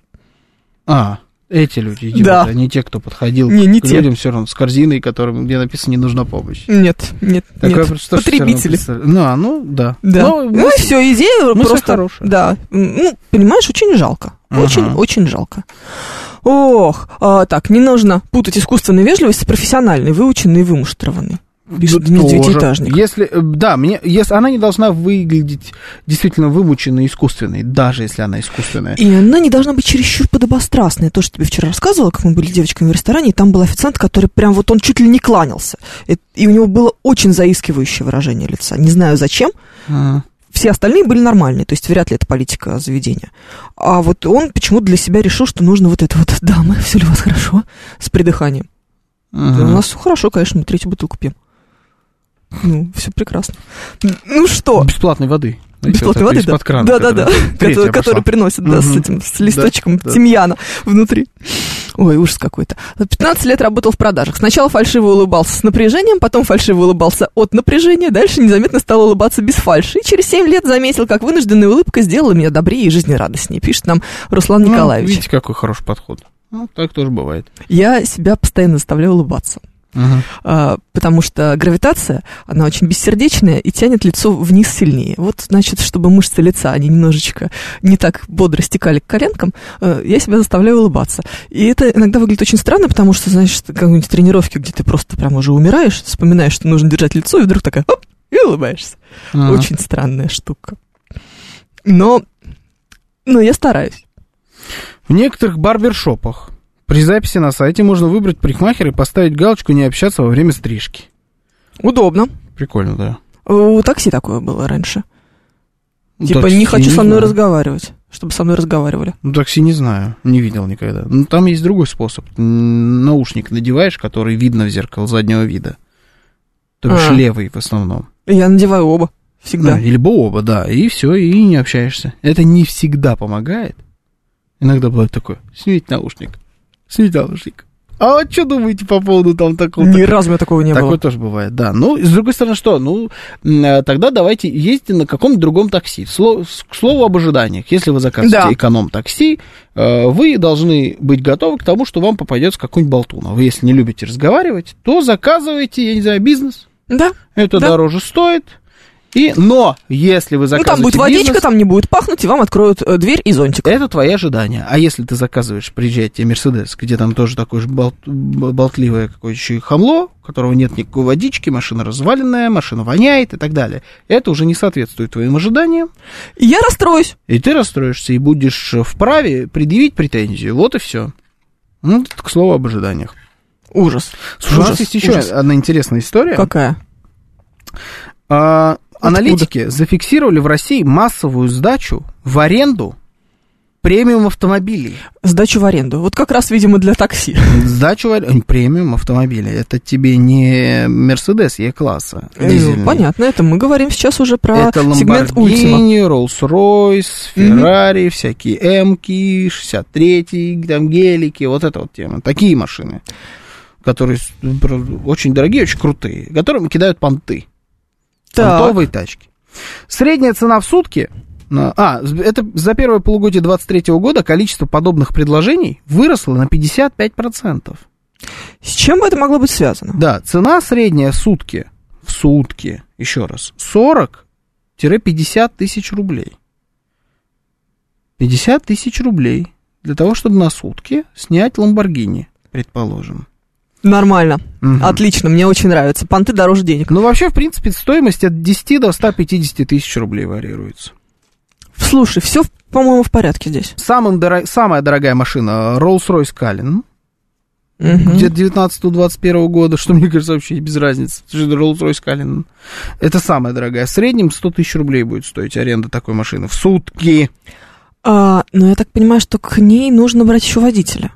А, эти люди, идиоты, Да. а не те, кто подходил Не, не к те. людям все равно с корзиной, которым, где написано «не нужна помощь». Нет, нет, Такое нет. Потребители. Ну, а, ну, да. Да. Ну, Ну, и все, идея мысль просто... хорошая. Да. Ну, понимаешь, очень жалко. Ага. Очень, очень жалко. Ох, а, так, не нужно путать искусственную вежливость с профессиональной, выученной и вымуштрованной. Пишет Да, Дмитрий тоже. Девятиэтажник. Если, э, да, мне, если она не должна выглядеть действительно вымученной, искусственной, даже если она искусственная. И она не должна быть чересчур подобострастная. То, что тебе вчера рассказывала, как мы были девочками в ресторане, и там был официант, который прям вот он чуть ли не кланялся. И, и у него было очень заискивающее выражение лица. Не знаю зачем. А, все остальные были нормальные, то есть вряд ли это политика заведения. А вот он почему-то для себя решил, что нужно вот это вот, дамы, все ли у вас хорошо, с придыханием. Мгм. Да, у нас все хорошо, конечно, мы третью бутылку пьем. Ну, все прекрасно. Ну что? Бесплатной воды. Знаете, Бесплатной воды, да. крана, да, да, да. Который, который приносит, да, с этим, с листочком да. тимьяна внутри. Ой, ужас какой-то. 15 лет работал в продажах. Сначала фальшиво улыбался с напряжением, потом фальшиво улыбался от напряжения, дальше незаметно стал улыбаться без фальши. И через 7 лет заметил, как вынужденная улыбка сделала меня добрее и жизнерадостнее, пишет нам Руслан Ну, Николаевич. видите, какой хороший подход. Ну, так тоже бывает. Я себя постоянно заставляю улыбаться. А, потому что гравитация, она очень бессердечная и тянет лицо вниз сильнее. Вот, значит, чтобы мышцы лица, они немножечко не так бодро стекали к коленкам, э, я себя заставляю улыбаться. И это иногда выглядит очень странно, потому что, знаешь, ты какой-нибудь тренировки, где ты просто прям уже умираешь, вспоминаешь, что нужно держать лицо, и вдруг такая, оп, и улыбаешься. Ага. Очень странная штука. Но, но я стараюсь. В некоторых барбершопах при записи на сайте можно выбрать парикмахера и поставить галочку «Не общаться во время стрижки». Удобно. Прикольно, да. У такси такое было раньше. Ну, Типа, такси не хочу со мной знаю. разговаривать, чтобы со мной разговаривали. Ну, такси не знаю, не видел никогда. Ну, там есть другой способ. Наушник надеваешь, который видно в зеркало заднего вида. То бишь А. левый в основном. Я надеваю оба. Всегда. Да, или бы оба, да. И все, и не общаешься. Это не всегда помогает. Иногда бывает такое. Снимите наушник. Наушник. А вот что думаете по поводу там такого? Ни разу у меня такого не Такое было. тоже бывает, да. Ну, с другой стороны, что? Ну, э, тогда давайте ездите на каком-то другом такси. Сло- К слову об ожиданиях. Если вы заказываете Да. эконом-такси, э, вы должны быть готовы к тому, что вам попадется какой-нибудь болтун. А вы, если не любите разговаривать, то заказывайте, я не знаю, бизнес. Да. Это Да. дороже стоит. И, но, если вы Ну, заказываете там будет водичка, бизнес, там не будет пахнуть, и вам откроют э, дверь и зонтик. это твои ожидания. А если ты заказываешь, приезжает тебе Мерседес, где там тоже такое же бол- б- болтливое какое-то еще и хамло, у которого нет никакой водички, машина разваленная, машина воняет и так далее, это уже не соответствует твоим ожиданиям, И я расстроюсь. и ты расстроишься и будешь вправе предъявить претензию. Вот и все. Ну, это к слову об ожиданиях. Ужас. Слушай, у нас Ужас, есть еще ужас. одна интересная история. Какая? А, аналитики зафиксировали в России массовую сдачу в аренду премиум автомобилей. Сдачу в аренду. Вот как раз, видимо, для такси. Сдачу в аренду премиум автомобиля. Это тебе не Мерседес Е-класса Э. Понятно, это мы говорим сейчас уже про Это сегмент Ультима. Lamborghini, Rolls-Royce, Ferrari, всякие М-ки, 63-й, там гелики, вот эта вот тема. Такие машины, которые очень дорогие, очень крутые, которым кидают понты. Так. Понтовые тачки. Средняя цена в сутки... А, это за первое полугодие 2023 года количество подобных предложений выросло на 55%. С чем это могло быть связано? Да, цена средняя в сутки, в сутки, еще раз, 40-50 тысяч рублей. 50 тысяч рублей для того, чтобы на сутки снять Ламборгини, предположим. Нормально. Мгм. Отлично, мне очень нравится. Понты дороже денег. Ну, вообще, в принципе, стоимость от 10 до 150 тысяч рублей варьируется. Слушай, все, по-моему, в порядке здесь. Самым доро- Самая дорогая машина Rolls-Royce Cullinan, Мгм. где-то 19-21 года, что мне кажется вообще без разницы. Это же Rolls-Royce Cullinan. Это самая дорогая. В среднем 100 тысяч рублей будет стоить аренда такой машины в сутки. А, но я так понимаю, что к ней нужно брать еще водителя.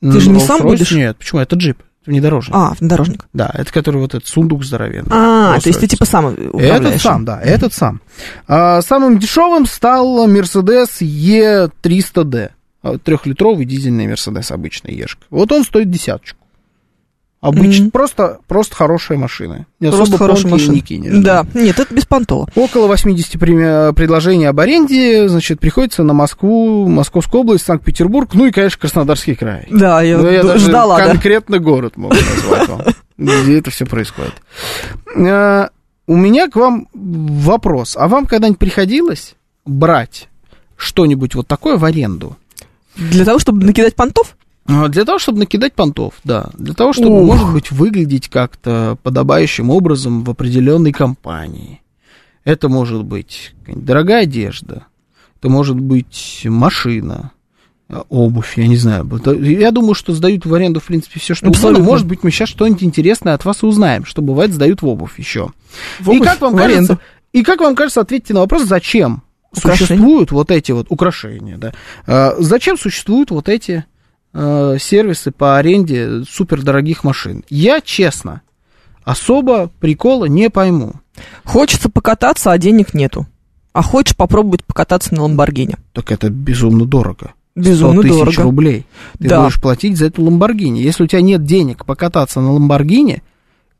Ты же не сам будешь? Нет, почему? Это джип, внедорожник. А, внедорожник. Да, это который вот этот сундук здоровенный. А, то есть ты типа сам управляешь. Этот сам, да, этот сам. А, самым дешевым стал Mercedes E300D. А, Трехлитровый дизельный Мерседес обычный Ешка. Вот он стоит десяточку. Обычно, Мгм. просто, просто хорошая машина. Не Просто особо хорошая понты машина. не кинешь. Да, нет, это без понтола. Около 80 прем- предложений об аренде, значит, приходится на Москву, Московскую область, Санкт-Петербург, ну и, конечно, Краснодарский край. Да, я, Ну, я даже ждала, да. конкретно город могу назвать вам, [LAUGHS] где это все происходит. Э, У меня к вам вопрос. А вам когда-нибудь приходилось брать что-нибудь вот такое в аренду? Для того, чтобы накидать понтов? А, Для того, чтобы накидать понтов, да. Для того, чтобы, Ух. может быть, выглядеть как-то подобающим образом в определенной компании. Это может быть дорогая одежда, это может быть машина, а, обувь, я не знаю. Это- Я думаю, что сдают в аренду, в принципе, все, что Абсолютно. угодно. Может быть, мы сейчас что-нибудь интересное от вас и узнаем, что бывает сдают в обувь еще. В И обувь как вам в кажется, аренду. И как вам кажется, ответьте на вопрос, зачем Украшения. существуют вот эти вот украшения, да? А, зачем существуют вот эти э, сервисы по аренде супердорогих машин? Я, честно, особо прикола не пойму. Хочется покататься, а денег нету. А хочешь попробовать покататься на Ламборгини? Так это безумно дорого. Безумно 100 тысяч дорого. рублей. Ты Да. будешь платить за эту Ламборгини. Если у тебя нет денег покататься на Ламборгини,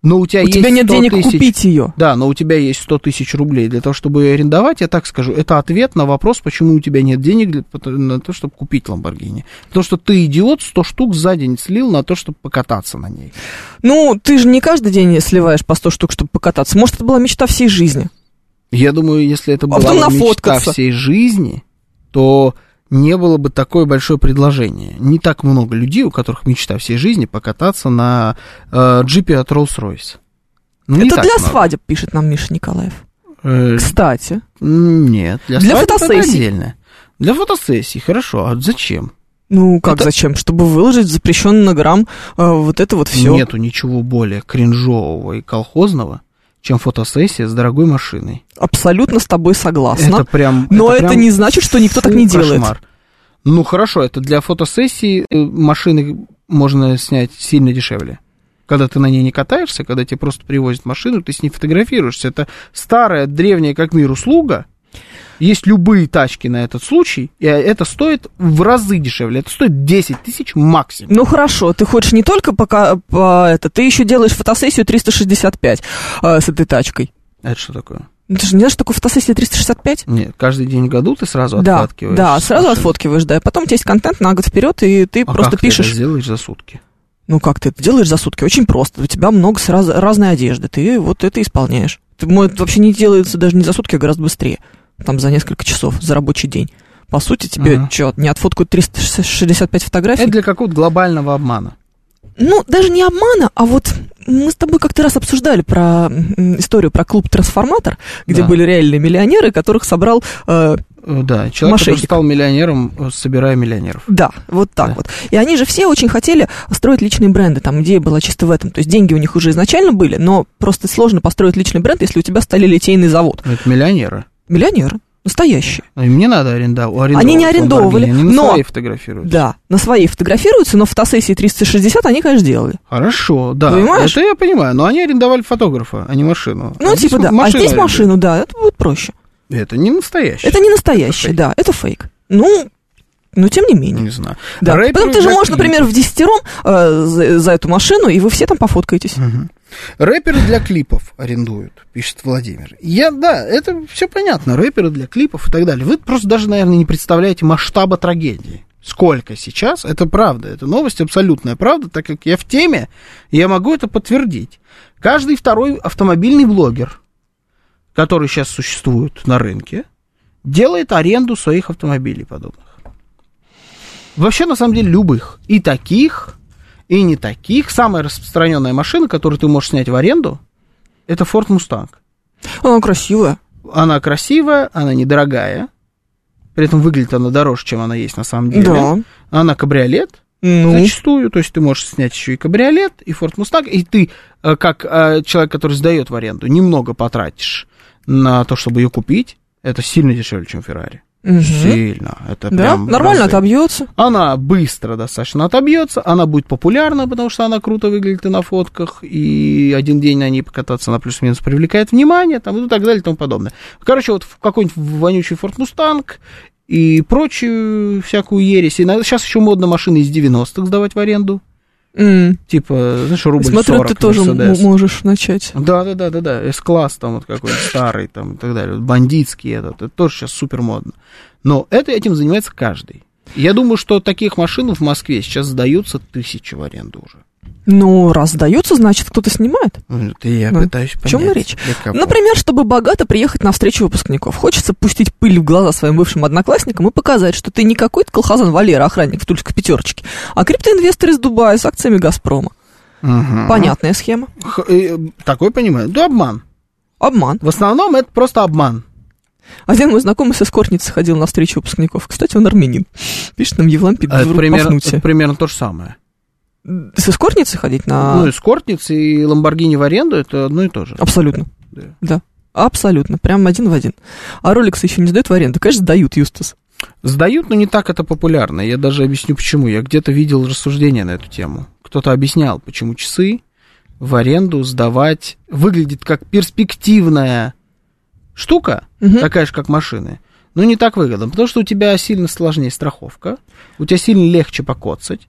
но у тебя У есть тебя нет 100 денег тысяч- купить ее. Да, но у тебя есть 100 тысяч рублей для того, чтобы ее арендовать, я так скажу, это ответ на вопрос, почему у тебя нет денег для, на то, чтобы купить Ламборгини. Потому что ты, идиот, 100 штук за день слил на то, чтобы покататься на ней. Ну, ты же не каждый день сливаешь по 100 штук, чтобы покататься. Может, это была мечта всей жизни. Я думаю, если это А была мечта всей жизни, то не было бы такое большое предложение. Не так много людей, у которых мечта всей жизни покататься на э, джипе от Rolls-Royce. Ну, это для много. свадеб, пишет нам Миша Николаев. Э, Кстати, Нет, для, Для отдельно. Для фотосессии, хорошо. А зачем? ну как Это- зачем? Чтобы выложить запрещенный на грамм э, вот это вот все. Нету ничего более кринжового и колхозного, чем фотосессия с дорогой машиной. Абсолютно с тобой согласна. Это прям... Но это, прям не значит, что никто так не делает. кошмар. Ну хорошо, это для фотосессии э, машины можно снять сильно дешевле. Когда ты на ней не катаешься, когда тебе просто привозят машину, ты с ней фотографируешься. Это старая, древняя как мир услуга. Есть любые тачки на этот случай, и это стоит в разы дешевле. Это стоит 10 тысяч максимум. Ну хорошо, ты хочешь не только пока по это, ты еще делаешь фотосессию 365 э, с этой тачкой. Это что такое? Ну, Ты же не знаешь, что такое фотосессия 365? Нет, каждый день в году ты сразу Да, отфоткиваешь. да, сразу машины. отфоткиваешь, да. и Потом у тебя есть контент на год вперед, и ты А просто как ты пишешь. это сделаешь за сутки? Ну как ты это делаешь за сутки? Очень просто. У тебя много сразу разной одежды. Ты вот это исполняешь. Ты, вообще не делается даже не за сутки, а гораздо быстрее. Там за несколько часов, за рабочий день. По сути, тебе Ага. что, не отфоткают 365 фотографий? Это для какого-то глобального обмана. Ну, даже не обмана, а вот мы с тобой как-то раз обсуждали про историю про клуб «Трансформатор», где Да. были реальные миллионеры, которых собрал... э, Э, Да, человек, который Мошенник. стал миллионером, э, собирая миллионеров. да, вот так Да. вот. И они же все очень хотели строить личные бренды. Там идея была чисто в этом. То есть деньги у них уже изначально были, но просто сложно построить личный бренд, если у тебя стали литейный завод. Это миллионеры. Миллионеры. Настоящие. Ну, Им не надо арендовать. Они не арендовывали, Они на но- своей фотографируют. Да, на своей фотографируются, но фотосессии 360 они, конечно, делали. Хорошо, да. Понимаешь? Это я понимаю, но они арендовали фотографа, а не машину. Ну, А типа, да. А здесь арендуют. машину, да, это будет проще. Это не настоящий. Это не настоящее, да, это фейк. Ну, но тем не менее. Не знаю. Да. Рэперы Потом ты же можешь, например, в десятером э, за, за эту машину, и вы все там пофоткаетесь. Мгм. Рэперы для клипов арендуют, пишет Владимир. Я, да, это все понятно. Рэперы для клипов и так далее. Вы просто даже, наверное, не представляете масштаба трагедии. Сколько сейчас, это правда, это новость абсолютная правда, так как я в теме, я могу это подтвердить. Каждый второй автомобильный блогер, который сейчас существует на рынке, делает аренду своих автомобилей подобных. Вообще, на самом деле, любых. И таких, и не таких. Самая распространенная машина, которую ты можешь снять в аренду, это Ford Mustang. Она красивая. Она красивая, она недорогая. При этом выглядит она дороже, чем она есть на самом деле. Да. Она кабриолет, Ну, зачастую. То есть ты можешь снять еще и кабриолет, и Ford Mustang. И ты, э, как э, человек, который сдает в аренду, немного потратишь на то, чтобы ее купить. Это сильно дешевле, чем Феррари. Мгм. Сильно. Это Да, прям нормально разы. отобьется. Она быстро достаточно отобьется, она будет популярна, потому что она круто выглядит и на фотках, и один день на ней покататься, она плюс-минус привлекает внимание, там, и так далее и тому подобное. Короче, вот в какой-нибудь вонючий Ford Mustang и прочую всякую ересь. И сейчас еще модно машины из 90-х сдавать в аренду. М. Типа, знаешь, рубль Смотрю, 40 ты тоже Mercedes. можешь начать. Да, да, да, да, да. С-класс там вот какой-то старый там и так далее. Бандитский этот. Это тоже сейчас супер модно. Но это этим занимается каждый. Я думаю, что таких машин в Москве сейчас сдаются тысячи в аренду уже. Ну, раз сдаются, значит, кто-то снимает. Ну, Это я Ну, пытаюсь понять. о чем речь? Например, чтобы богато приехать на встречу выпускников. Хочется пустить пыль в глаза своим бывшим одноклассникам и показать, что ты не какой-то колхозан Валера, охранник в тульской пятерочке, а криптоинвестор из Дубая с акциями Газпрома. Мгм. Понятная схема. Х- э, Такой понимаю. Да, обман. Обман. В основном это просто обман. Один мой знакомый с эскортницей ходил на встречу выпускников. Кстати, он армянин. Пишет нам Евлам А это примерно, это примерно то же самое. С эскортницей ходить на... Ну, эскортницы и Ламборгини в аренду это одно и то же. Абсолютно. Да. Да. Абсолютно, прям один в один. А роликсы еще не сдают в аренду? Конечно, сдают, Юстас. Сдают, но не так это популярно. Я даже объясню, почему. Я где-то видел рассуждения на эту тему. Кто-то объяснял, почему часы в аренду сдавать выглядит как перспективная штука, Мгм. такая же, как машины, но не так выгодно, потому что у тебя сильно сложнее страховка, у тебя сильно легче покоцать,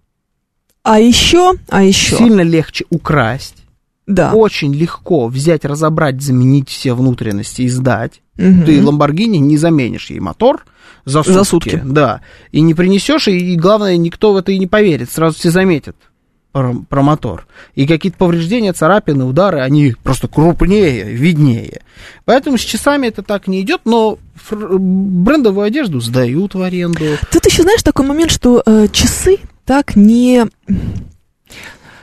А еще, а еще, сильно легче украсть, да. очень легко взять, разобрать, заменить все внутренности и сдать. Мгм. Ты Ламборгини не заменишь ей мотор за сутки. За сутки. Да. И не принесешь, и, и главное, никто в это и не поверит. Сразу все заметят про, про мотор. И какие-то повреждения, царапины, удары, они просто крупнее, виднее. Поэтому с часами это так не идет, но брендовую одежду сдают в аренду. Тут еще знаешь такой момент, что э, часы так не...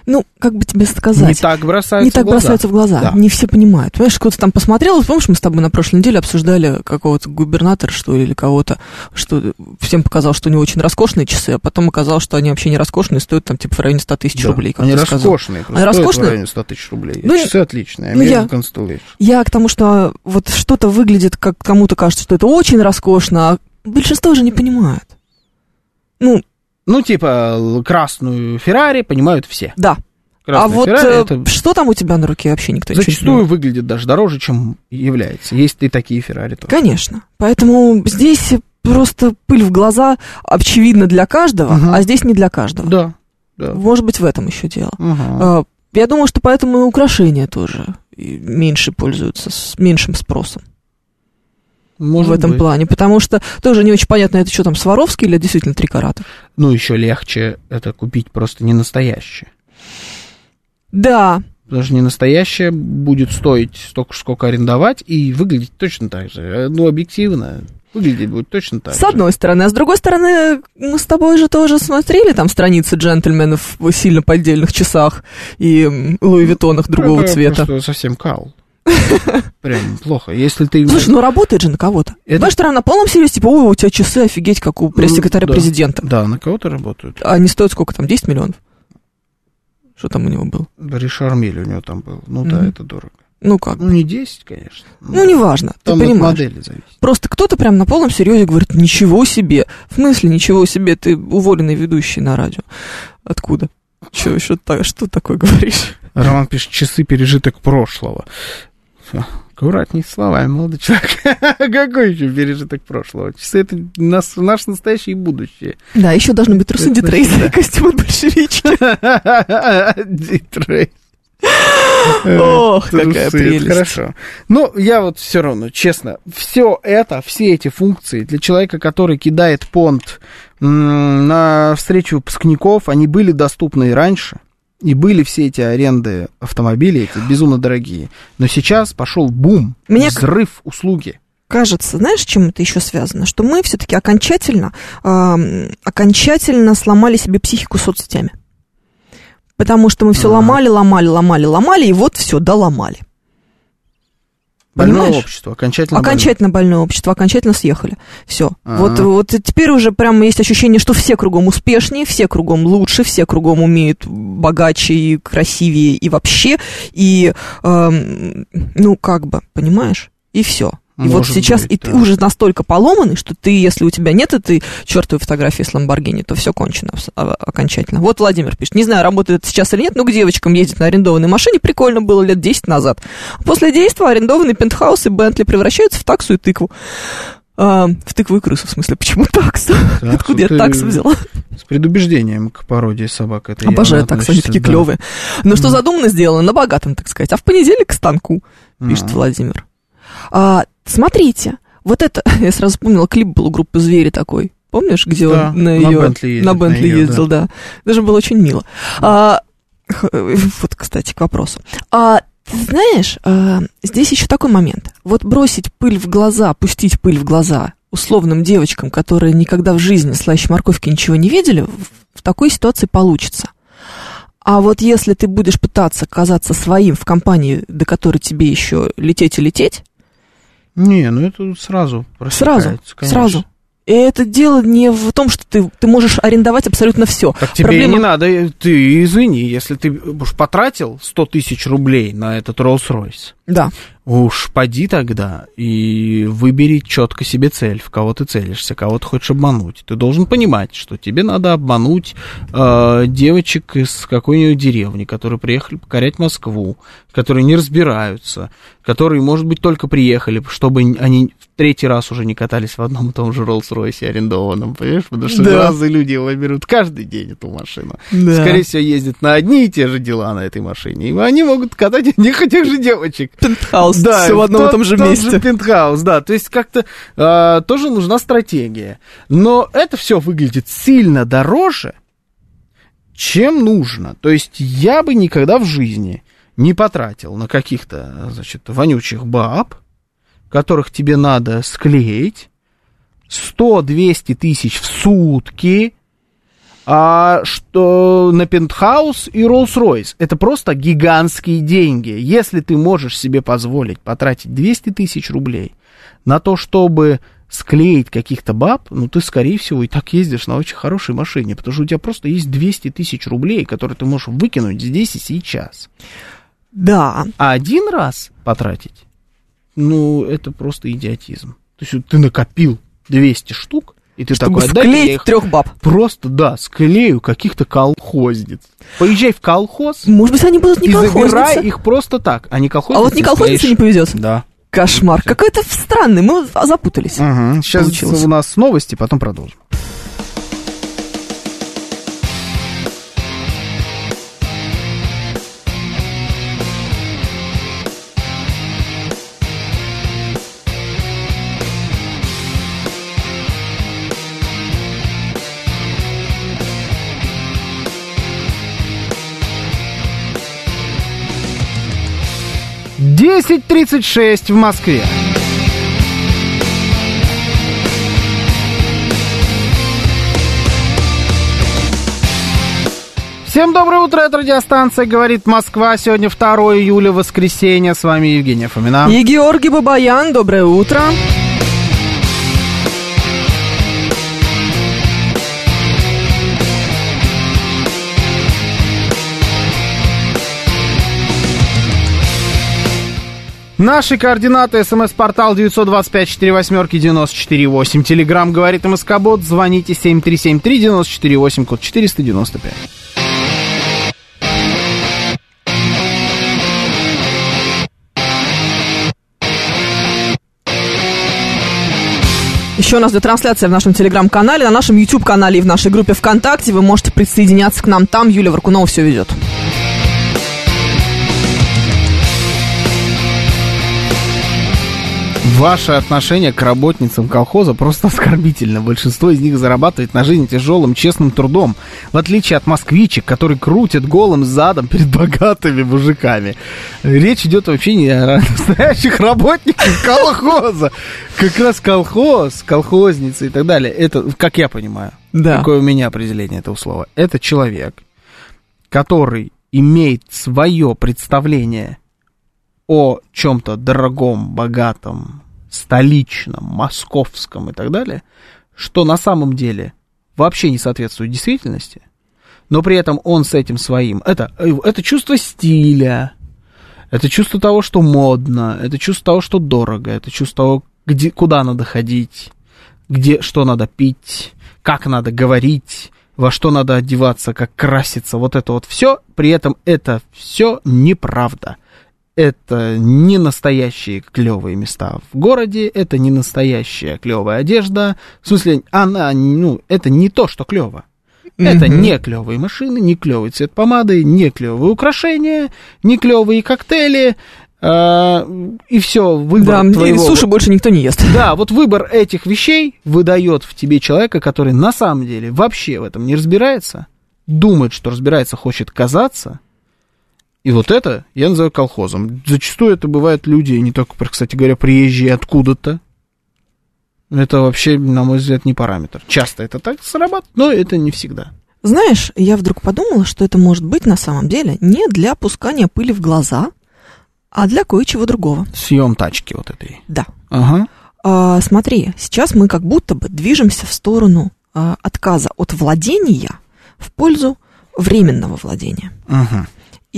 Ну, как бы тебе сказать? Не так бросаются не так в глаза. бросаются в глаза. Да. Не все понимают. Понимаешь, кто-то там посмотрел, помнишь, мы с тобой на прошлой неделе обсуждали какого-то губернатора, что ли, или кого-то, что всем показалось, что у него очень роскошные часы, а потом оказалось, что они вообще не роскошные, стоят там типа в районе 100 тысяч Да. рублей. как Они роскошные. Они стоят роскошные? в районе 100 тысяч рублей. Ну, Часы отличные. ну, я- American. Я к тому, что вот что-то выглядит, как кому-то кажется, что это очень роскошно, а большинство же не понимают. Ну, Ну, типа, красную Феррари понимают все. да. Красная а вот Ferrari э, это что там у тебя на руке, вообще никто ничего не зачастую выглядит даже дороже, чем является. Есть и такие Феррари тоже. Конечно. Поэтому здесь просто пыль в глаза очевидно для каждого, Мгм. а здесь не для каждого. Да, да. Может быть, в этом еще дело. А, Я думаю, что поэтому и украшения тоже меньше пользуются, с меньшим спросом Может в этом быть. плане. Потому что тоже не очень понятно, это что там, Сваровский или действительно три карата. Ну, еще легче это купить просто не настоящее. Да, Потому что не настоящее будет стоить столько, же, сколько арендовать, и выглядеть точно так же. Э, Ну, объективно, выглядеть будет точно так с же. одной стороны. А с другой стороны, мы с тобой же тоже смотрели там страницы джентльменов в сильно поддельных часах и Луи Виттонах другого Это цвета. Совсем кал. [LAUGHS] Прям плохо. Если ты... Слушай, ну работает же на кого-то. Это- Знаешь, что на полном серьезе, типа, ой, у тебя часы офигеть, как у пресс-секретаря да. президента. Да, на кого-то работают. А они стоят сколько там, 10 миллионов? Что там у него было? Ришар Миль у него там был. Ну да, Мгм. это дорого. Ну как? Ну, не 10, конечно. Ну, неважно, ты Там понимаешь. модели зависит. Просто кто-то прям на полном серьезе говорит, ничего себе. В смысле, ничего себе, ты уволенный ведущий на радио. Откуда? Че, что, что такое говоришь? Роман пишет, часы пережиток прошлого. Всё, Аккуратней словами, молодой человек. [LAUGHS] Какой еще пережиток прошлого? Часы это нас, наше настоящее и будущее. Да, еще должны быть трусы всегда. и костюм от большевички. [LAUGHS] Дитрей. [LAUGHS] Ох, Трусы, какая прелесть. Хорошо. Ну, я вот все равно, честно, все это, все эти функции для человека, который кидает понт на встречу выпускников, они были доступны и раньше. И были все эти аренды автомобилей, эти безумно дорогие. Но сейчас пошел бум, Мне взрыв услуги. кажется, знаешь, с чем это еще связано? Что мы все-таки окончательно, ам, окончательно сломали себе психику соцсетями. Потому что мы все ломали, ломали, ломали, ломали, и вот все, доломали. Больное Понимаешь? общество, окончательно Окончательно больное общество, окончательно съехали. Все. Ага. Вот, вот теперь уже прямо есть ощущение, что все кругом успешнее, все кругом лучше, все кругом умеют богаче и красивее и вообще. И, эм, ну, как бы, понимаешь? И все. И вот Может сейчас быть, и ты да. уже настолько поломанный, что ты, если у тебя нет этой чертовой фотографии с Ламборгини, то все кончено а- окончательно. Вот Владимир пишет, не знаю, работает это сейчас или нет, но к девочкам ездить на арендованной машине прикольно было лет 10 назад. После действия арендованные пентхаус и Бентли превращаются в таксу и тыкву. А, в тыкву и крысу, в смысле, почему такса? Таксу Откуда я ты- таксу взяла? С предубеждением к пародии собак. Это Обожаю таксы, они такие да. клевые. Но что задумано сделано на богатом, так сказать. А в понедельник к станку, пишет Ага. Владимир. А, смотрите, вот это, [LAUGHS] я сразу вспомнила, клип был у группы «Звери» такой. Помнишь, где Да, он на на ее... Бентли ездит, на на Бентли её, ездил, да. Даже было очень мило. А, х- вот, кстати, к вопросу. А, ты знаешь, а, здесь еще такой момент. Вот бросить пыль в глаза, пустить пыль в глаза условным девочкам, которые никогда в жизни слаще морковки ничего не видели, в, в такой ситуации получится. А вот если ты будешь пытаться казаться своим в компании, до которой тебе еще лететь и лететь, Не, ну это сразу сразу, конечно. сразу. это дело не в том, что ты, ты можешь арендовать абсолютно все. Так тебе не надо, ты извини, если ты уж потратил 100 тысяч рублей на этот Rolls-Royce, Да. уж поди тогда и выбери четко себе цель, в кого ты целишься, кого ты хочешь обмануть. Ты должен понимать, что тебе надо обмануть э, девочек из какой-нибудь деревни, которые приехали покорять Москву, которые не разбираются, которые, может быть, только приехали, чтобы они в третий раз уже не катались в одном и том же Rolls-Royce арендованном, понимаешь? Потому что Да. разные люди его берут каждый день эту машину. Да. Скорее всего, ездят на одни и те же дела на этой машине. И они могут катать одних и тех же девочек. Пентхаус, все в одном и том же тот месте. пентхаус, да. То есть как-то а, тоже нужна стратегия. Но это все выглядит сильно дороже, чем нужно. То есть я бы никогда в жизни не потратил на каких-то, значит, вонючих баб, которых тебе надо склеить, 100-200 тысяч в сутки, а что на пентхаус и Rolls-Royce. Это просто гигантские деньги. Если ты можешь себе позволить потратить 200 тысяч рублей на то, чтобы склеить каких-то баб, ну ты, скорее всего, и так ездишь на очень хорошей машине, потому что у тебя просто есть 200 тысяч рублей, которые ты можешь выкинуть здесь и сейчас. Да. А один раз потратить, ну, это просто идиотизм. То есть вот ты накопил 200 штук, и ты Чтобы такой, «А дай-ка я вклеить их трех баб. Просто, да, склею каких-то колхозниц. Поезжай в колхоз Может быть, они будут не и забирай колхозницы. их просто так, а не колхозницы. А вот не колхознице не повезет. Да. Кошмар. Какой-то странный. Мы запутались. Сейчас Получилось. у нас новости, потом продолжим. Десять тридцать шесть в Москве. Всем доброе утро, это радиостанция «Говорит Москва». Сегодня 2 июля, воскресенье. С вами Евгения Фомина. И Георгий Бабаян, доброе утро. Наши координаты. СМС-портал 925-48-94-8. Телеграмм «Говорит МСК-бот». Звоните 7373-94-8, код 495. Еще у нас идет трансляция в нашем телеграм-канале, на нашем YouTube-канале и в нашей группе ВКонтакте. Вы можете присоединяться к нам там. Юлия Варкунова все ведет. Ваше отношение к работницам колхоза просто оскорбительно. Большинство из них зарабатывает на жизнь тяжелым, честным трудом. В отличие от москвичек, которые крутят голым задом перед [LAUGHS] богатыми мужиками. Речь идет вообще не о настоящих работниках колхоза. Как раз колхоз, колхозницы и так далее. Это, как я понимаю, Да. какое у меня определение этого слова. Это человек, который имеет свое представление о чем-то дорогом, богатом, столичном, московском и так далее, что на самом деле вообще не соответствует действительности, но при этом он с этим своим, это, это чувство стиля, это чувство того, что модно, это чувство того, что дорого, это чувство того, где, куда надо ходить, где, что надо пить, как надо говорить, во что надо одеваться, как краситься, вот это вот все, при этом это все неправда. Это не настоящие клевые места в городе, это не настоящая клевая одежда. В смысле, она, ну, это не то, что клево. Это Мгм. не клевые машины, не клевый цвет помады, не клевые украшения, не клевые коктейли. а, и все, выбор Да, твоего... суши больше никто не ест. Да, вот выбор этих вещей выдает в тебе человека, который на самом деле вообще в этом не разбирается, думает, что разбирается, хочет казаться. И вот это я называю колхозом. Зачастую это бывают люди, не только, кстати говоря, приезжие откуда-то. Это вообще, на мой взгляд, не параметр. Часто это так срабатывает, но это не всегда. Знаешь, я вдруг подумала, что это может быть на самом деле не для пускания пыли в глаза, а для кое-чего другого. Съем тачки вот этой. Да. Ага. а, смотри, сейчас мы как будто бы движемся в сторону а, отказа от владения в пользу временного владения. Мгм.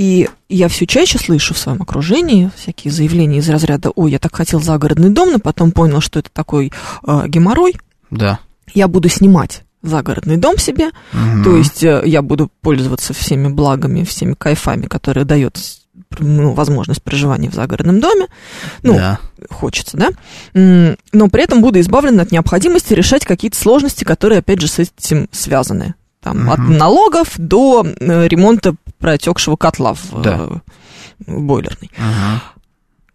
И я все чаще слышу в своем окружении всякие заявления из разряда «Ой, я так хотел загородный дом, но потом понял, что это такой э, геморрой, Да. я буду снимать загородный дом себе, Мгм. то есть э, я буду пользоваться всеми благами, всеми кайфами, которые дает ну, возможность проживания в загородном доме, ну, да. хочется, да, но при этом буду избавлен от необходимости решать какие-то сложности, которые, опять же, с этим связаны. Там, от Мгм. налогов до э, ремонта протекшего котла в Да. э, бойлерной. Мгм.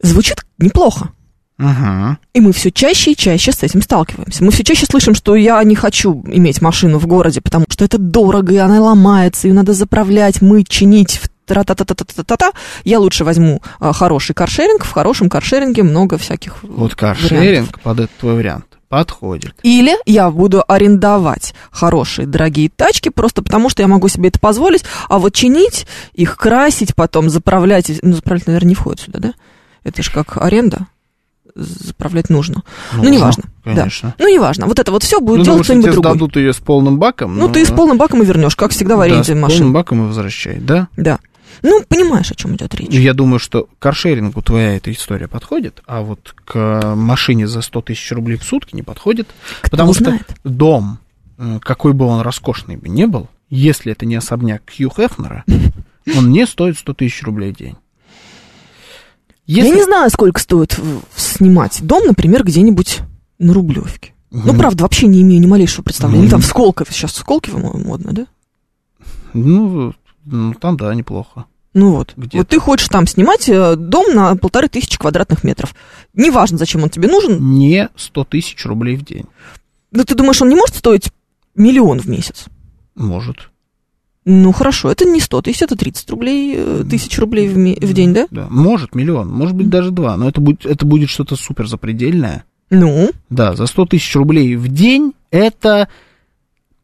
Звучит неплохо. Мгм. И мы все чаще и чаще с этим сталкиваемся. Мы все чаще слышим, что я не хочу иметь машину в городе, потому что это дорого, и она ломается, ее надо заправлять, мыть, чинить, в тра-та-та-та-та-та-та. Я лучше возьму а, хороший каршеринг. В хорошем каршеринге много всяких Вот вариантов. каршеринг под этот твой вариант подходит. Или я буду арендовать хорошие, дорогие тачки, просто потому что я могу себе это позволить, а вот чинить их, красить, потом заправлять, ну, заправлять, наверное, не входит сюда, да? Это же как аренда, заправлять нужно. Ну, неважно, да. Конечно. Ну, неважно, вот это вот все будет Ну, делать потому что кто-нибудь другой. сдадут ее с полным баком. Ну, ты с полным баком и вернешь, как всегда в да, аренде с машин. полным баком и возвращай, да? Да. Ну, понимаешь, о чем идет речь. Я думаю, что к каршерингу твоя эта история подходит, а вот к машине за 100 тысяч рублей в сутки не подходит. потому знает? что дом, э, какой бы он роскошный бы не был, если это не особняк Хью Хефнера, [LAUGHS] он не стоит 100 тысяч рублей в день. Если- Я не знаю, сколько стоит в- снимать дом, например, где-нибудь на Рублевке. Ну, правда, вообще не имею ни малейшего представления. Или там в Сколково. Сейчас в Сколково мо- модно, да? Ну, ну, там, да, неплохо. Ну вот. Где-то. Вот ты хочешь там снимать э, дом на полторы тысячи квадратных метров. Неважно, зачем он тебе нужен. Не 100 тысяч рублей в день. Но ты думаешь, он не может стоить миллион в месяц? Может. Ну, хорошо, это не 100 тысяч, это 30 рублей, э, тысяч рублей в, ме- в день, да? Да, может миллион, может быть даже два, но это будет, это будет что-то супер запредельное. Ну, Да, за 100 тысяч рублей в день это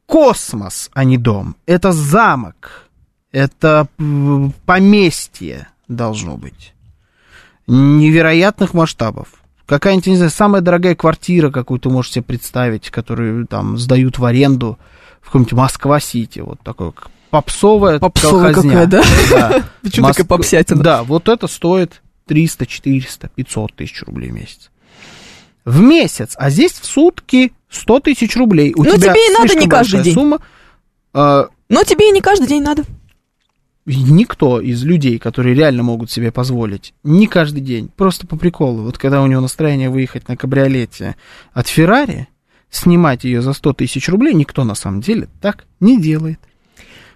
космос, а не дом. Это замок. Это поместье должно быть. Невероятных масштабов. Какая-нибудь, не знаю, самая дорогая квартира, какую ты можешь себе представить, которую там сдают в аренду в каком-нибудь Москва-Сити. Вот такое как попсовая Попсовая колхозня. какая, да? Да. [LAUGHS] Почему такая попсятина? Да, вот это стоит 300, 400, 500 тысяч рублей в месяц. В месяц, а здесь в сутки 100 тысяч рублей. У Ну, тебя тебе и надо не каждый день. Сумма. А, но тебе и не каждый день надо. Никто из людей, которые реально могут себе позволить, не каждый день, просто по приколу, вот когда у него настроение выехать на кабриолете от Феррари, снимать ее за 100 тысяч рублей, никто на самом деле так не делает.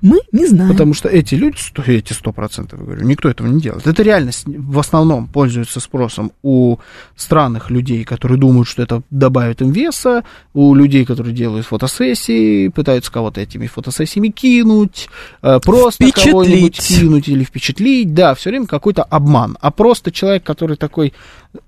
Мы не знаем. Потому что эти люди, эти сто процентов, я говорю, никто этого не делает. Это реально с- в основном пользуется спросом у странных людей, которые думают, что это добавит им веса, у людей, которые делают фотосессии, пытаются кого-то этими фотосессиями кинуть, э, просто кого-нибудь кинуть или впечатлить. Да, все время какой-то обман. А просто человек, который такой,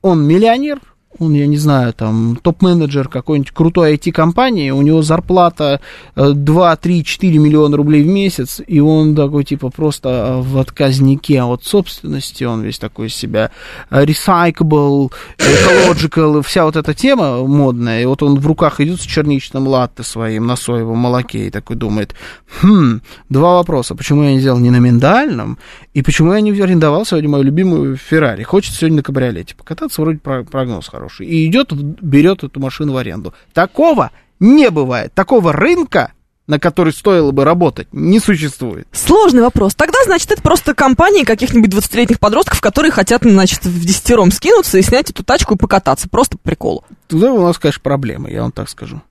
он миллионер, он, я не знаю, там, топ-менеджер какой-нибудь крутой IT-компании, у него зарплата э, 2, 3, 4 миллиона рублей в месяц, и он такой, типа, просто э, в отказнике. От собственности, он весь такой из себя э, recyclable, ecological, вся вот эта тема модная, и вот он в руках идет с черничным латте своим на соевом молоке и такой думает, хм, два вопроса, почему я не сделал не на миндальном, и почему я не арендовал сегодня мою любимую Феррари, хочется сегодня на кабриолете покататься, вроде про- прогноз хороший, и идет, берет эту машину в аренду. Такого не бывает, такого рынка, на который стоило бы работать, не существует. Сложный вопрос. Тогда, значит, это просто компании каких-нибудь 20-летних подростков, которые хотят, значит, в десятером скинуться и снять эту тачку и покататься. Просто по приколу. Туда у нас, конечно, проблемы, я вам так скажу.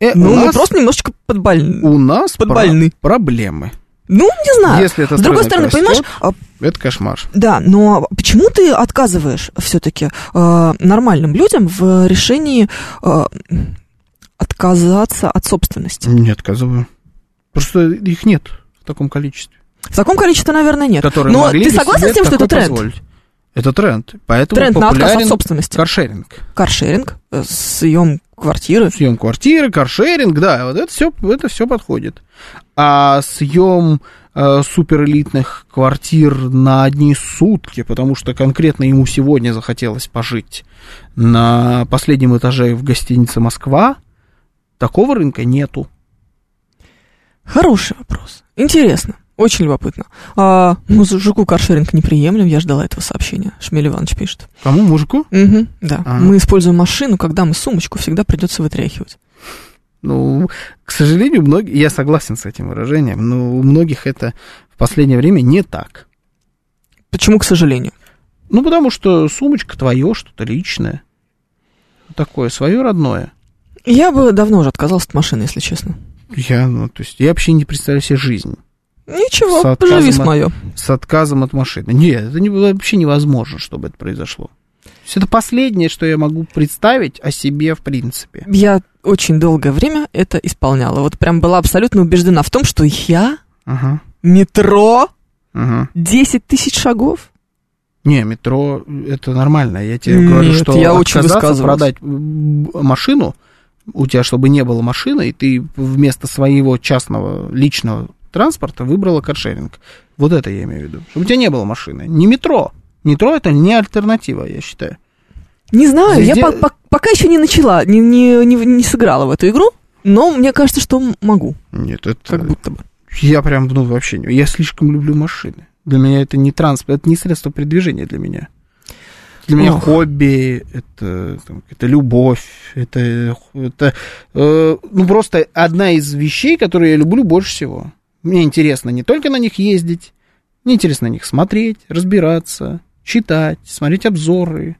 Э, Ну, у, мы нас, просто немножечко подбольны. у нас подбольны. про- проблемы. Ну, не знаю. Если это С другой стороны, растет, понимаешь, а, Это кошмар. да, но почему ты отказываешь все-таки нормальным людям в решении э, отказаться от собственности? Не отказываю. Просто их нет в таком количестве. В таком количестве, наверное, нет. Которые но ты согласен с тем, что это тренд? позволить. Это тренд. Поэтому Тренд на отказ от собственности. каршеринг. Каршеринг, э, съем квартиры. Съем квартиры, каршеринг, да, вот это все, это все подходит. А съем э, суперэлитных квартир на одни сутки, потому что конкретно ему сегодня захотелось пожить на последнем этаже в гостинице Москва, такого рынка нету. Хороший вопрос. Интересно. Очень любопытно. А мужику каршеринг неприемлем, я ждала этого сообщения. Шмель Иванович пишет. Кому, мужику? Угу, да. А. Мы используем машину, когда мы сумочку всегда придется вытряхивать. Ну, к сожалению, многие, я согласен с этим выражением, но у многих это в последнее время не так. Почему, к сожалению? Ну, потому что сумочка твое, что-то личное. Такое, свое родное. Я бы давно уже отказался от машины, если честно. Я, ну, то есть, я вообще не представляю себе жизнь Ничего, С отказом поживи с мое. с отказом от машины. Нет, это не, вообще невозможно, чтобы это произошло. То есть, это последнее, что я могу представить о себе в принципе. Я очень долгое время это исполняла. Вот прям была абсолютно убеждена в том, что я Ага, метро ага. 10 тысяч шагов. Не, метро это нормально. Я тебе Нет, говорю, что я очень продать машину, у тебя чтобы не было машины, и ты вместо своего частного личного транспорта выбрала каршеринг. Вот это я имею в виду. Чтобы у тебя не было машины. Не метро. Метро это не альтернатива, я считаю. Не знаю, Везде- я по- по- пока еще не начала, не, не, не, не сыграла в эту игру, но мне кажется, что могу, Нет, это... как будто бы. Я прям, ну, вообще не... Я слишком люблю машины. Для меня это не транспорт, это не средство передвижения для меня. Для меня Ох. хобби, это, там, это любовь, это, это э, ну, просто одна из вещей, которые я люблю больше всего. Мне интересно не только на них ездить, мне интересно на них смотреть, разбираться, читать, смотреть обзоры,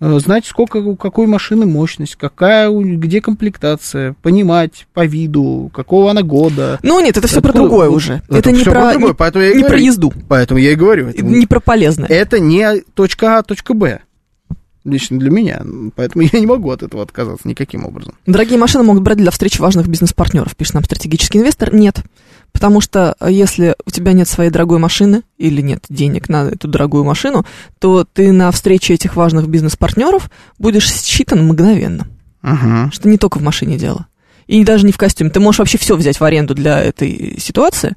э, знать, сколько у какой машины мощность, какая, где комплектация, понимать по виду, какого она года. Ну нет, это все про Откуда- другое вот уже. это Это, не, про, про другое, не- поэтому не про езду, Поэтому я и говорю. это не про полезное. это не точка А, точка Б. Лично для меня. Поэтому [LAUGHS] я не могу от этого отказаться никаким образом. Дорогие машины могут брать для встречи важных бизнес-партнеров, пишет нам стратегический инвестор. Нет. Потому что э, если у тебя нет своей дорогой машины или нет денег на эту дорогую машину, то ты на встрече этих важных бизнес-партнеров будешь считан мгновенно. Ага. Что не только в машине дело. И даже не в костюме. Ты можешь вообще все взять в аренду для этой ситуации.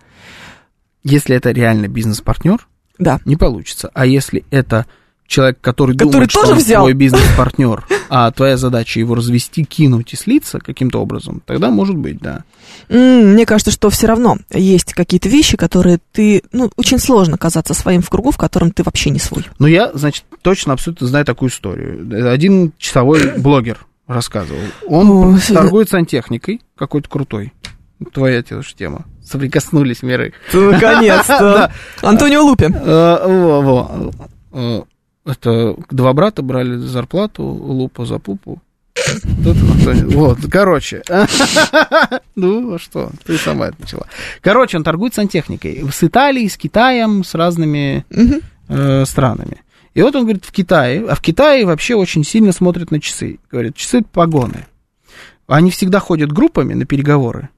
Если это реально бизнес-партнер, Да. не получится. А если это человек, который, Который думает, тоже что он взял. твой бизнес-партнер, [LAUGHS] а твоя задача его развести, кинуть и слиться каким-то образом, тогда может быть, да. Мне кажется, что все равно есть какие-то вещи, которые ты... Ну, очень сложно казаться своим в кругу, в котором ты вообще не свой. Но я, значит, точно абсолютно знаю такую историю. Один часовой [COUGHS] блогер рассказывал. Он О, торгует сантехникой, какой-то крутой. Твоя тема. Соприкоснулись миры. Наконец-то. [LAUGHS] Антонио Лупи. Это два брата брали зарплату, лупа за пупу. Вот, короче. [LAUGHS] Ну, а что, ты сама это начала. Короче, он торгует сантехникой. С Италией, с Китаем, с разными э, странами. И вот он говорит, в Китае, а в Китае вообще очень сильно смотрят на часы. Говорят, часы погоны. Они всегда ходят группами на переговоры.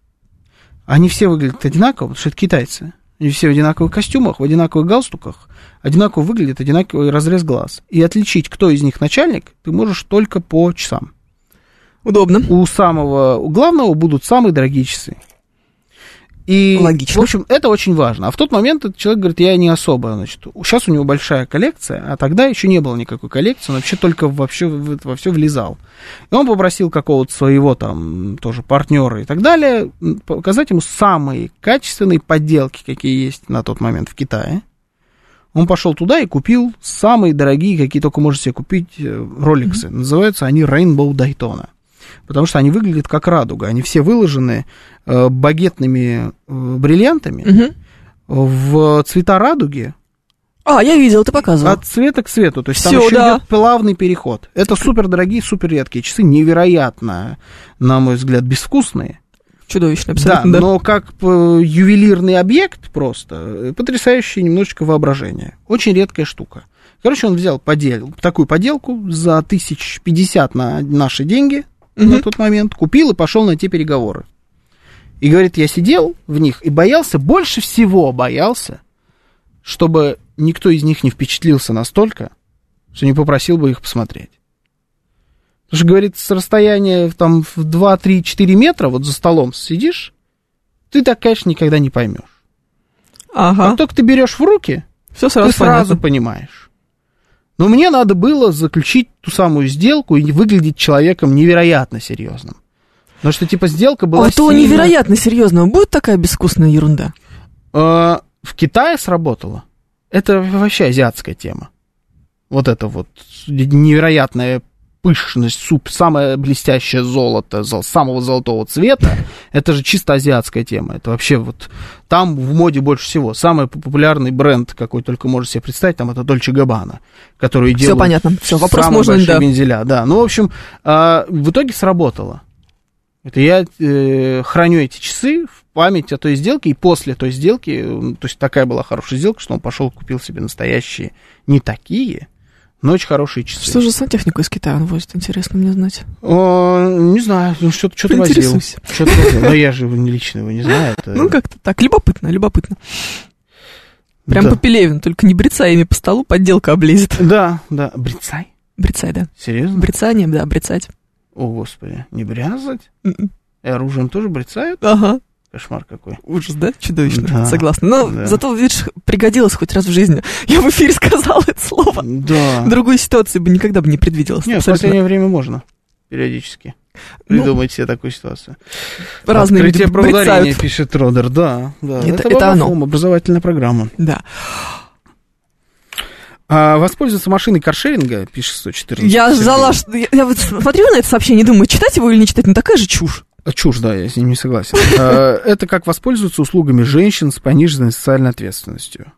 Они все выглядят одинаково, потому что это китайцы. Они все в одинаковых костюмах, в одинаковых галстуках, одинаково выглядят, одинаковый разрез глаз. И отличить, кто из них начальник, ты можешь только по часам. Удобно. У самого, у главного будут самые дорогие часы. И, Логично. в общем, это очень важно. А в тот момент этот человек говорит, я не особо, значит, сейчас у него большая коллекция, а тогда еще не было никакой коллекции, он вообще только вообще во все влезал. И он попросил какого-то своего там тоже партнера и так далее показать ему самые качественные подделки, какие есть на тот момент в Китае. Он пошел туда и купил самые дорогие, какие только можно себе купить, э, роликсы. Называются они Rainbow Daytona. Потому что они выглядят как радуга. Они все выложены э, багетными э, бриллиантами Мгм. в цвета радуги А, я видел, ты показывал. от цвета к цвету. То есть там Всё, еще да. идет плавный переход. Это супер дорогие, супер редкие часы, невероятно, на мой взгляд, безвкусные. Чудовищно, Да, абсолютно. Да, но как э, ювелирный объект просто, э, потрясающее немножечко воображение. Очень редкая штука. Короче, он взял подел, такую поделку за тысяч пятьдесят на наши деньги на Мгм. тот момент, купил и пошел на те переговоры. И говорит, я сидел в них и боялся, больше всего боялся, чтобы никто из них не впечатлился настолько, что не попросил бы их посмотреть. Потому что, говорит, с расстояния там в 2, 3, 4 метра вот за столом сидишь, ты так, конечно, никогда не поймешь. Ага. Как только ты берешь в руки, Все сразу ты сразу понятно. понимаешь. Но мне надо было заключить ту самую сделку и выглядеть человеком невероятно серьезным. Потому что, типа, сделка была А то сильно- невероятно серьезно. Будет такая безвкусная ерунда? Э, в Китае сработало. Это вообще азиатская тема. Вот это вот невероятная пышность, суп, самое блестящее золото, зол- самого золотого цвета, это же чисто азиатская тема. Это вообще вот там в моде больше всего. Самый популярный бренд, какой только можешь себе представить, там это Дольче Габбана, который Всё делают понятно. Всё, вопрос самые можно, большие да. вензеля. Да, ну, в общем, а, в итоге сработало. Это я э, храню эти часы в память о той сделке, и после той сделки, то есть такая была хорошая сделка, что он пошел купил себе настоящие, не такие, но очень хорошие часы. Что же сантехнику из Китая он возит, интересно мне знать. О, не знаю, ну, что-то что возил. Что-то возил. Но я же его лично его не знаю. это- Ну, как-то так, любопытно, любопытно. Прям да. по Пелевину, только не брецаями по столу, подделка облезет. Да, да. Брицай? Брецай, да. Серьезно? Брецанием, да, брецать. О, господи. Не брязать? М-м. И оружием тоже брецают? Ага. Кошмар какой. Ужас, да? Чудовищно. Да, Согласна. Но да. зато, видишь, пригодилось хоть раз в жизни. [LAUGHS] Я в эфире сказала это слово. Да. В другой ситуации бы никогда бы не предвиделось. Нет, в Абсолютно. последнее время можно. Периодически. Ну, Придумать себе такую ситуацию. разные люди Открытие про ударение, пишет Родер. Да, да. Это- это была оно. Образовательная программа. Да. А, воспользоваться машиной каршеринга, пишет 114. Я ждала, что... Я, я вот смотрю на это сообщение и думаю, читать его или не читать, ну такая же чушь. А, Чушь, да, я с ним не согласен. [LAUGHS] А, Это как воспользоваться услугами женщин с пониженной социальной ответственностью.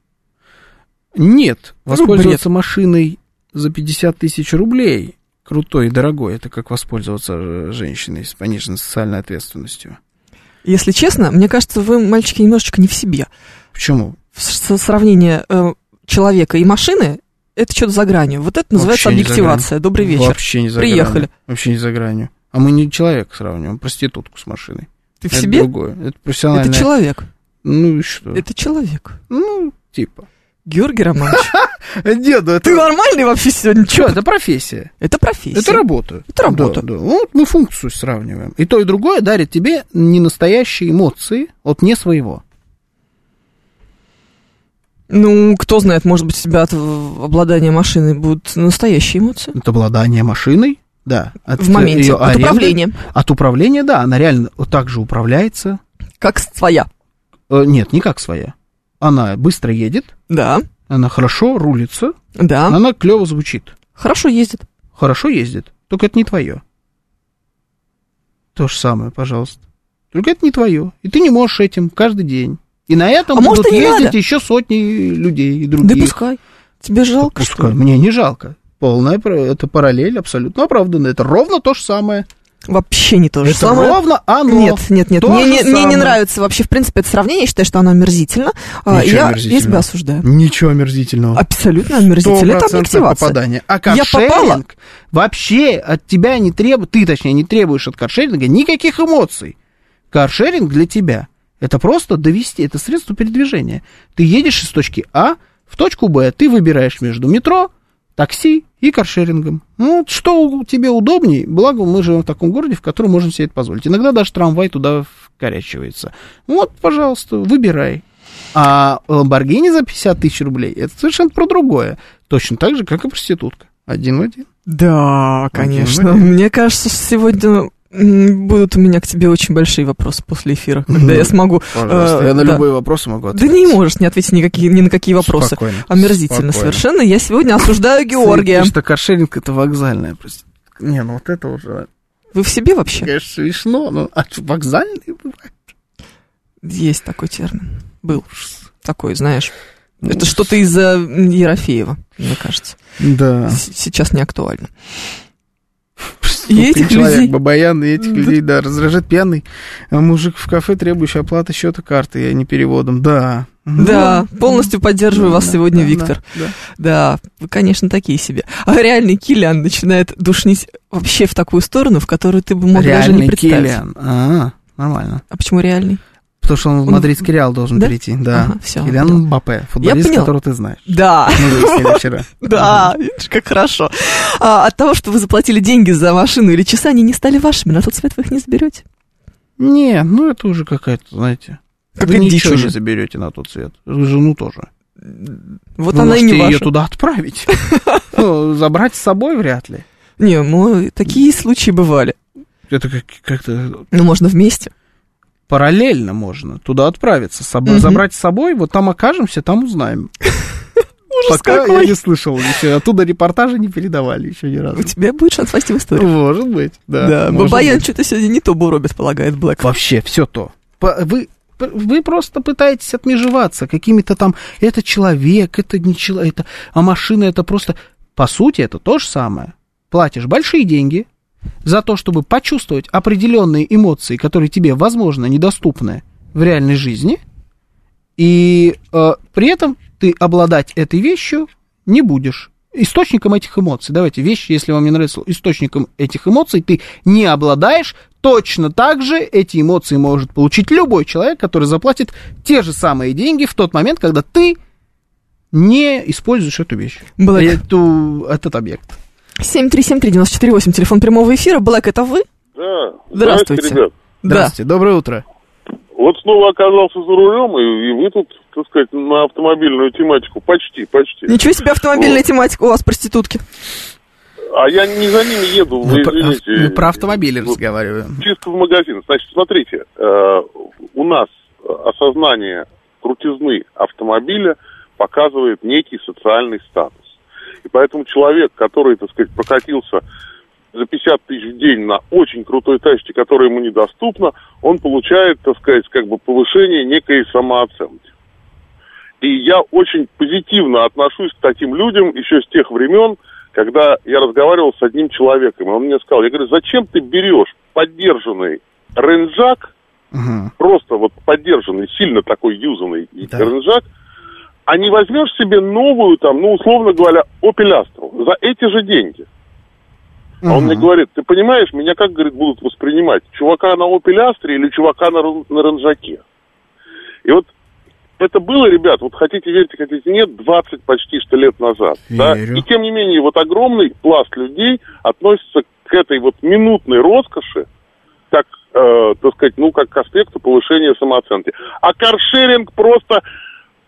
Нет, воспользоваться машиной за 50 тысяч рублей, крутой и дорогой, это как воспользоваться э, женщиной с пониженной социальной ответственностью. Если честно, мне кажется, вы, мальчики, немножечко не в себе. Почему? Сравнение э, человека и машины, это что-то за гранью. Вот это называется Вообще объективация. Добрый вечер. Вообще не за Приехали. гранью. Вообще не за гранью. А мы не человека сравниваем, проститутку с машиной. Ты в это себе? другое. Это профессиональное. Это человек. Ну и что? Это человек. Ну, типа. Георгий Романович, [LAUGHS] Деду, это... ты нормальный вообще сегодня? Что, это профессия. Это профессия. Это работа. Это работа. Да, да. Вот мы функцию сравниваем. И то, и другое дарит тебе ненастоящие эмоции от не своего. Ну, кто знает, может быть, у тебя от обладания машиной будут настоящие эмоции. От обладания машиной, да. От В моменте. её От аренды. управления. От управления, да, она реально так же управляется. Как своя. Э, нет, не как своя. Она быстро едет, Да, она хорошо рулится, да. она клево звучит. Хорошо ездит. Хорошо ездит, только это не твое. То же самое, пожалуйста. Только это не твое. И ты не можешь этим каждый день. И на этом А может, будут не ездить надо? еще сотни людей и Да других. пускай. Тебе жалко, что Пускай. ли? Мне не жалко. Полная это параллель абсолютно оправданная. Это ровно то же самое. Вообще не то же это самое. ровно оно. Нет, нет, нет. Мне, не, мне не нравится вообще, в принципе, это сравнение. Я считаю, что оно омерзительно. А, Ничего я, я омерзительного. себя осуждаю. Ничего омерзительного. Абсолютно омерзительно. Это объективация. попадание. А Я попала? каршеринг вообще от тебя не требует, ты точнее не требуешь от каршеринга никаких эмоций. Каршеринг для тебя это просто довести, это средство передвижения. Ты едешь из точки А в точку Б, ты выбираешь между метро, такси и каршерингом. Ну, что тебе удобней, благо мы живем в таком городе, в котором можем себе это позволить. Иногда даже трамвай туда вкорячивается. Вот, пожалуйста, выбирай. А Ламборгини за 50 тысяч рублей, это совершенно про другое. Точно так же, как и проститутка. Один в один. Да, конечно. Один в Мне кажется, что сегодня будут у меня к тебе очень большие вопросы после эфира, когда я смогу... Пожалуйста, э, я на да. любые вопросы могу Да ответить. не можешь не ответить никакие, ни на какие вопросы. Спокойно. Омерзительно Спокойно. совершенно. Я сегодня осуждаю Георгия. Потому что каршеринг это вокзальная. Не, ну вот это уже, Вы в себе вообще? конечно, смешно, но а вокзальный бывает? Есть такой термин. Был такой, знаешь. Это что-то из-за Ерофеева, мне кажется. Да. Сейчас не актуально. И этих человек, людей- бабаян, и этих Да. людей, да, раздражает пьяный а мужик в кафе, требующий оплаты счета карты, а не переводом. Да. Да, Ну, полностью поддерживаю вас да, сегодня, да, Виктор. да, да. Да, вы, конечно, такие себе. А реальный Киллиан начинает душнить вообще в такую сторону, в которую ты бы мог даже не Реальный представить. Киллиан. А, нормально. А почему реальный? Потому что он в мадридский Реал должен Да? перейти, да. Ага, всё, Киллиан поняла. Мбаппе, футболист, которого ты знаешь. Да, Мы вчера. [LAUGHS] да, видишь, как хорошо. А от того, что вы заплатили деньги за машину или часы, они не стали вашими, на тот свет вы их не заберете. Не, ну это уже какая-то, знаете... Какая вы дичь ничего уже. не заберете на тот свет. Жену тоже. Вот Вы она и не ее ваша. туда отправить. [LAUGHS] Ну, забрать с собой вряд ли. Не, мы, такие случаи бывали. Это как- как-то Ну, можно вместе. Параллельно можно туда отправиться. с собой- Мгм. Забрать с собой, вот там окажемся, там узнаем. [LAUGHS] Ужас Пока какой. я не слышал еще. Оттуда репортажи не передавали еще ни разу. У тебя будет шанс войти в историю. Может быть, да. Да, Бабаян что-то сегодня не то Буробит полагает, Блэк. Вообще, все то. Вы, вы просто пытаетесь отмежеваться какими-то там... Это человек, это не человек, это, а машина это просто... По сути, это то же самое. Платишь большие деньги за то, чтобы почувствовать определенные эмоции, которые тебе, возможно, недоступны в реальной жизни, и э, при этом ты обладать этой вещью не будешь. Источником этих эмоций, давайте, вещи, если вам не нравится, источником этих эмоций ты не обладаешь, точно так же эти эмоции может получить любой человек, который заплатит те же самые деньги в тот момент, когда ты не используешь эту вещь, Блэк. эту, этот объект. 7373948, телефон прямого эфира. Блэк, это вы? Да. Здравствуйте. ребят. Здравствуйте, доброе утро. Вот снова оказался за рулем, и, и вы тут, так сказать, на автомобильную тематику. Почти, почти. Да. Ничего себе автомобильная тематика у вас, проститутки. А я не за ними еду, вы про- извините. мы про автомобили Вот разговариваем. Чисто в магазин. Значит, смотрите, э, у нас осознание крутизны автомобиля показывает некий социальный статус. И поэтому человек, который, так сказать, прокатился за 50 тысяч в день на очень крутой тачке, которая ему недоступна, он получает, так сказать, как бы повышение некой самооценки. И я очень позитивно отношусь к таким людям еще с тех времен, когда я разговаривал с одним человеком, он мне сказал, я говорю, зачем ты берешь поддержанный ренжак, Мгм. просто вот поддержанный, сильно такой юзанный Да. ренжак, а не возьмешь себе новую, там, ну, условно говоря, Opel Astra за эти же деньги. А он мне говорит, ты понимаешь, меня как, говорит, будут воспринимать? Чувака на Opel Astra или чувака на, на Ренжаке? И вот это было, ребят, вот хотите верьте, хотите нет, 20 почти что лет назад. Да? Верю. И тем не менее, вот огромный пласт людей относится к этой вот минутной роскоши, как, э, так сказать, ну, как к аспекту повышения самооценки. А каршеринг просто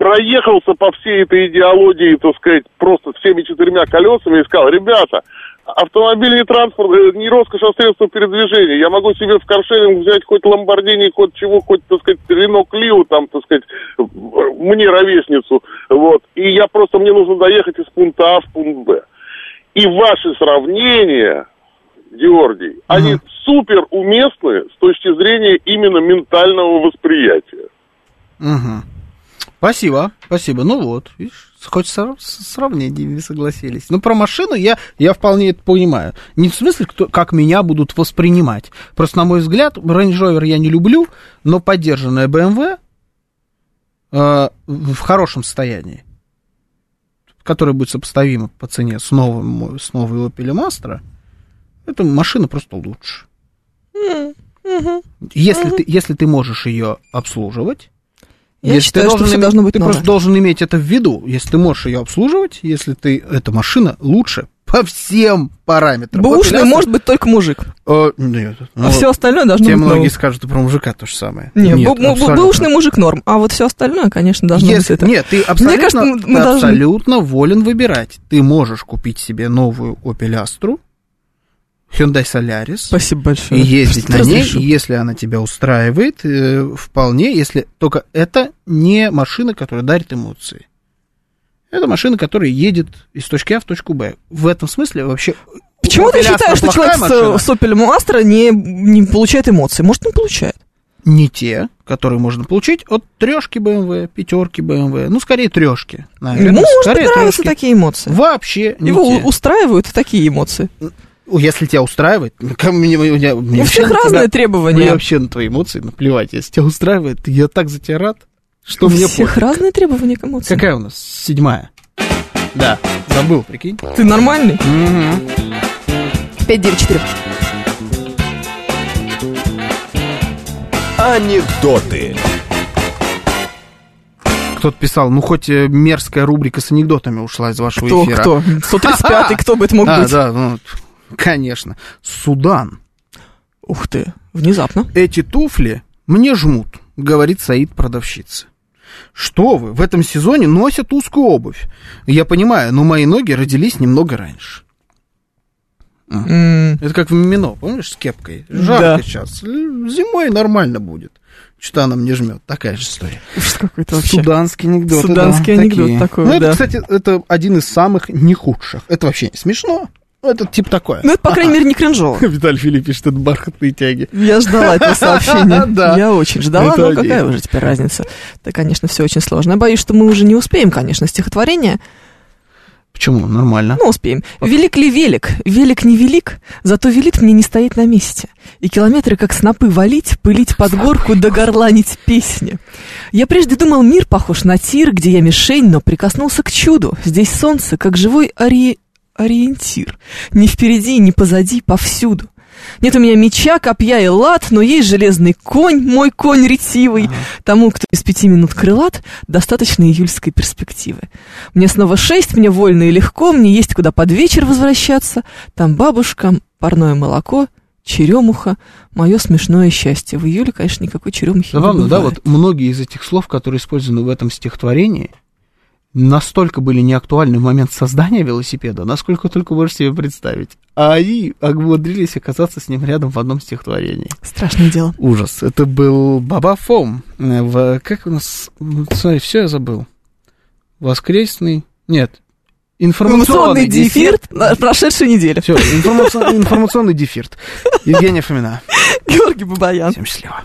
проехался по всей этой идеологии, так сказать, просто всеми четырьмя колесами и сказал, ребята, автомобиль не транспорт, э, не роскошь, а средство передвижения. Я могу себе в каршеринг взять хоть Ламборгини, хоть чего, хоть, так сказать, Рено Клио, там, так сказать, э, мне ровесницу, вот. И я просто, мне нужно доехать из пункта А в пункт Б. И ваши сравнения, Георгий, они супер уместны с точки зрения именно ментального восприятия. Мгм. Спасибо, спасибо. Ну вот, видишь, хоть с с сравнениями согласились. Ну, про машину я, я вполне это понимаю. Не в смысле, кто, как меня будут воспринимать. Просто, на мой взгляд, Range Rover я не люблю, но поддержанная BMW э, в хорошем состоянии, которая будет сопоставима по цене с, новым, с новой Opel Astra, эта машина просто лучше. Если, ты, если ты можешь ее обслуживать, Я если считаю, ты что должен всё иметь- должно быть Ты новое. просто должен иметь это в виду. Если ты можешь ее обслуживать, если ты... Эта машина лучше по всем параметрам. Бэушный может быть только мужик. э, нет, ну, А все остальное должно Те быть многие новым. скажут про мужика то же самое. Не, Нет, абсолютно. бэушный мужик норм, а вот все остальное, конечно, должно Если- быть это. Нет, ты абсолютно, кажется, мы- мы ты должны- абсолютно волен выбирать. Ты можешь купить себе новую Opel Astra, Hyundai Solaris, Спасибо и большое. ездить Что на ней, и если она тебя устраивает, э, вполне, если только это не машина, которая дарит эмоции. Это машина, которая едет из точки А в точку Б. В этом смысле вообще... Почему ты Opel считаешь, что человек машина? с, с Opel Astra не, не получает эмоций? Может, не получает. Не те, которые можно получить от трешки BMW, пятерки BMW, ну, скорее трешки. наверное, Ему, может, скорее нравятся трешки. такие эмоции. Вообще не Его те. устраивают такие эмоции. Если тебя устраивает, ко мне, мне- мне У вообще всех на тебя- разные Мне требования. вообще на твои эмоции наплевать. Если тебя устраивает, я так за тебя рад, что У мне всех пофиг. разные требования к эмоциям. Какая у нас? Седьмая. Да, забыл, прикинь. Ты нормальный? Мгм. 594. Анекдоты. Кто-то писал, ну хоть э, мерзкая рубрика с анекдотами ушла из вашего Кто, эфира. кто? [LAUGHS] 135-й, кто бы это мог А, быть? да, ну, конечно. Судан. Ух ты, внезапно. Эти туфли мне жмут, говорит Саид продавщица. Что вы, в этом сезоне носят узкую обувь. Я понимаю, но мои ноги родились немного раньше. М, Это как в Мимино, помнишь, с кепкой? Жарко Да. сейчас. Зимой нормально будет. Что она мне жмет? Такая же история. Какой-то вообще. Суданский анекдот. Суданский анекдот такой, Ну, это, да. кстати, это один из самых нехудших. Это вообще не смешно. Ну, Это типа такое. Ну, это, по крайней мере, не кринжово. [LAUGHS] Виталий Филипп пишет, это бархатные тяги. Я ждала этого сообщения. [LAUGHS] Да. Я очень ждала, Это но они. какая уже теперь разница? Это, конечно, все очень сложно. Я боюсь, что мы уже не успеем, конечно, стихотворение. Почему? Нормально. Ну, успеем. Велик ли велик? Велик не велик, зато велит мне не стоять на месте. И километры, как снопы, валить, пылить под горку, да горланить песни. Я прежде думал, мир похож на тир, где я мишень, но прикоснулся к чуду. Здесь солнце, как живой ори... ориентир. Ни впереди, ни позади, повсюду. Нет у меня меча, копья и лад, но есть железный конь, мой конь ретивый. Тому, кто из пяти минут крылат, достаточно июльской перспективы. Мне снова шесть, мне вольно и легко, мне есть куда под вечер возвращаться. Там бабушка, парное молоко, черемуха, мое смешное счастье. В июле, конечно, никакой черемухи Забавно, не да, бывает. вот многие из этих слов, которые использованы в этом стихотворении, настолько были неактуальны в момент создания велосипеда, насколько только можешь себе представить. А они умудрились оказаться с ним рядом в одном стихотворении. Страшное дело. Ужас. Это был Баба Фом. Э, В, как у нас... ну, Смотри, все я забыл. Воскресный... Нет. Информационный Информационный дефирт на прошедшей неделе. Все, информационный дефирт. Евгения Фомина. [LAUGHS] Георгий Бабаян. Всем счастливо.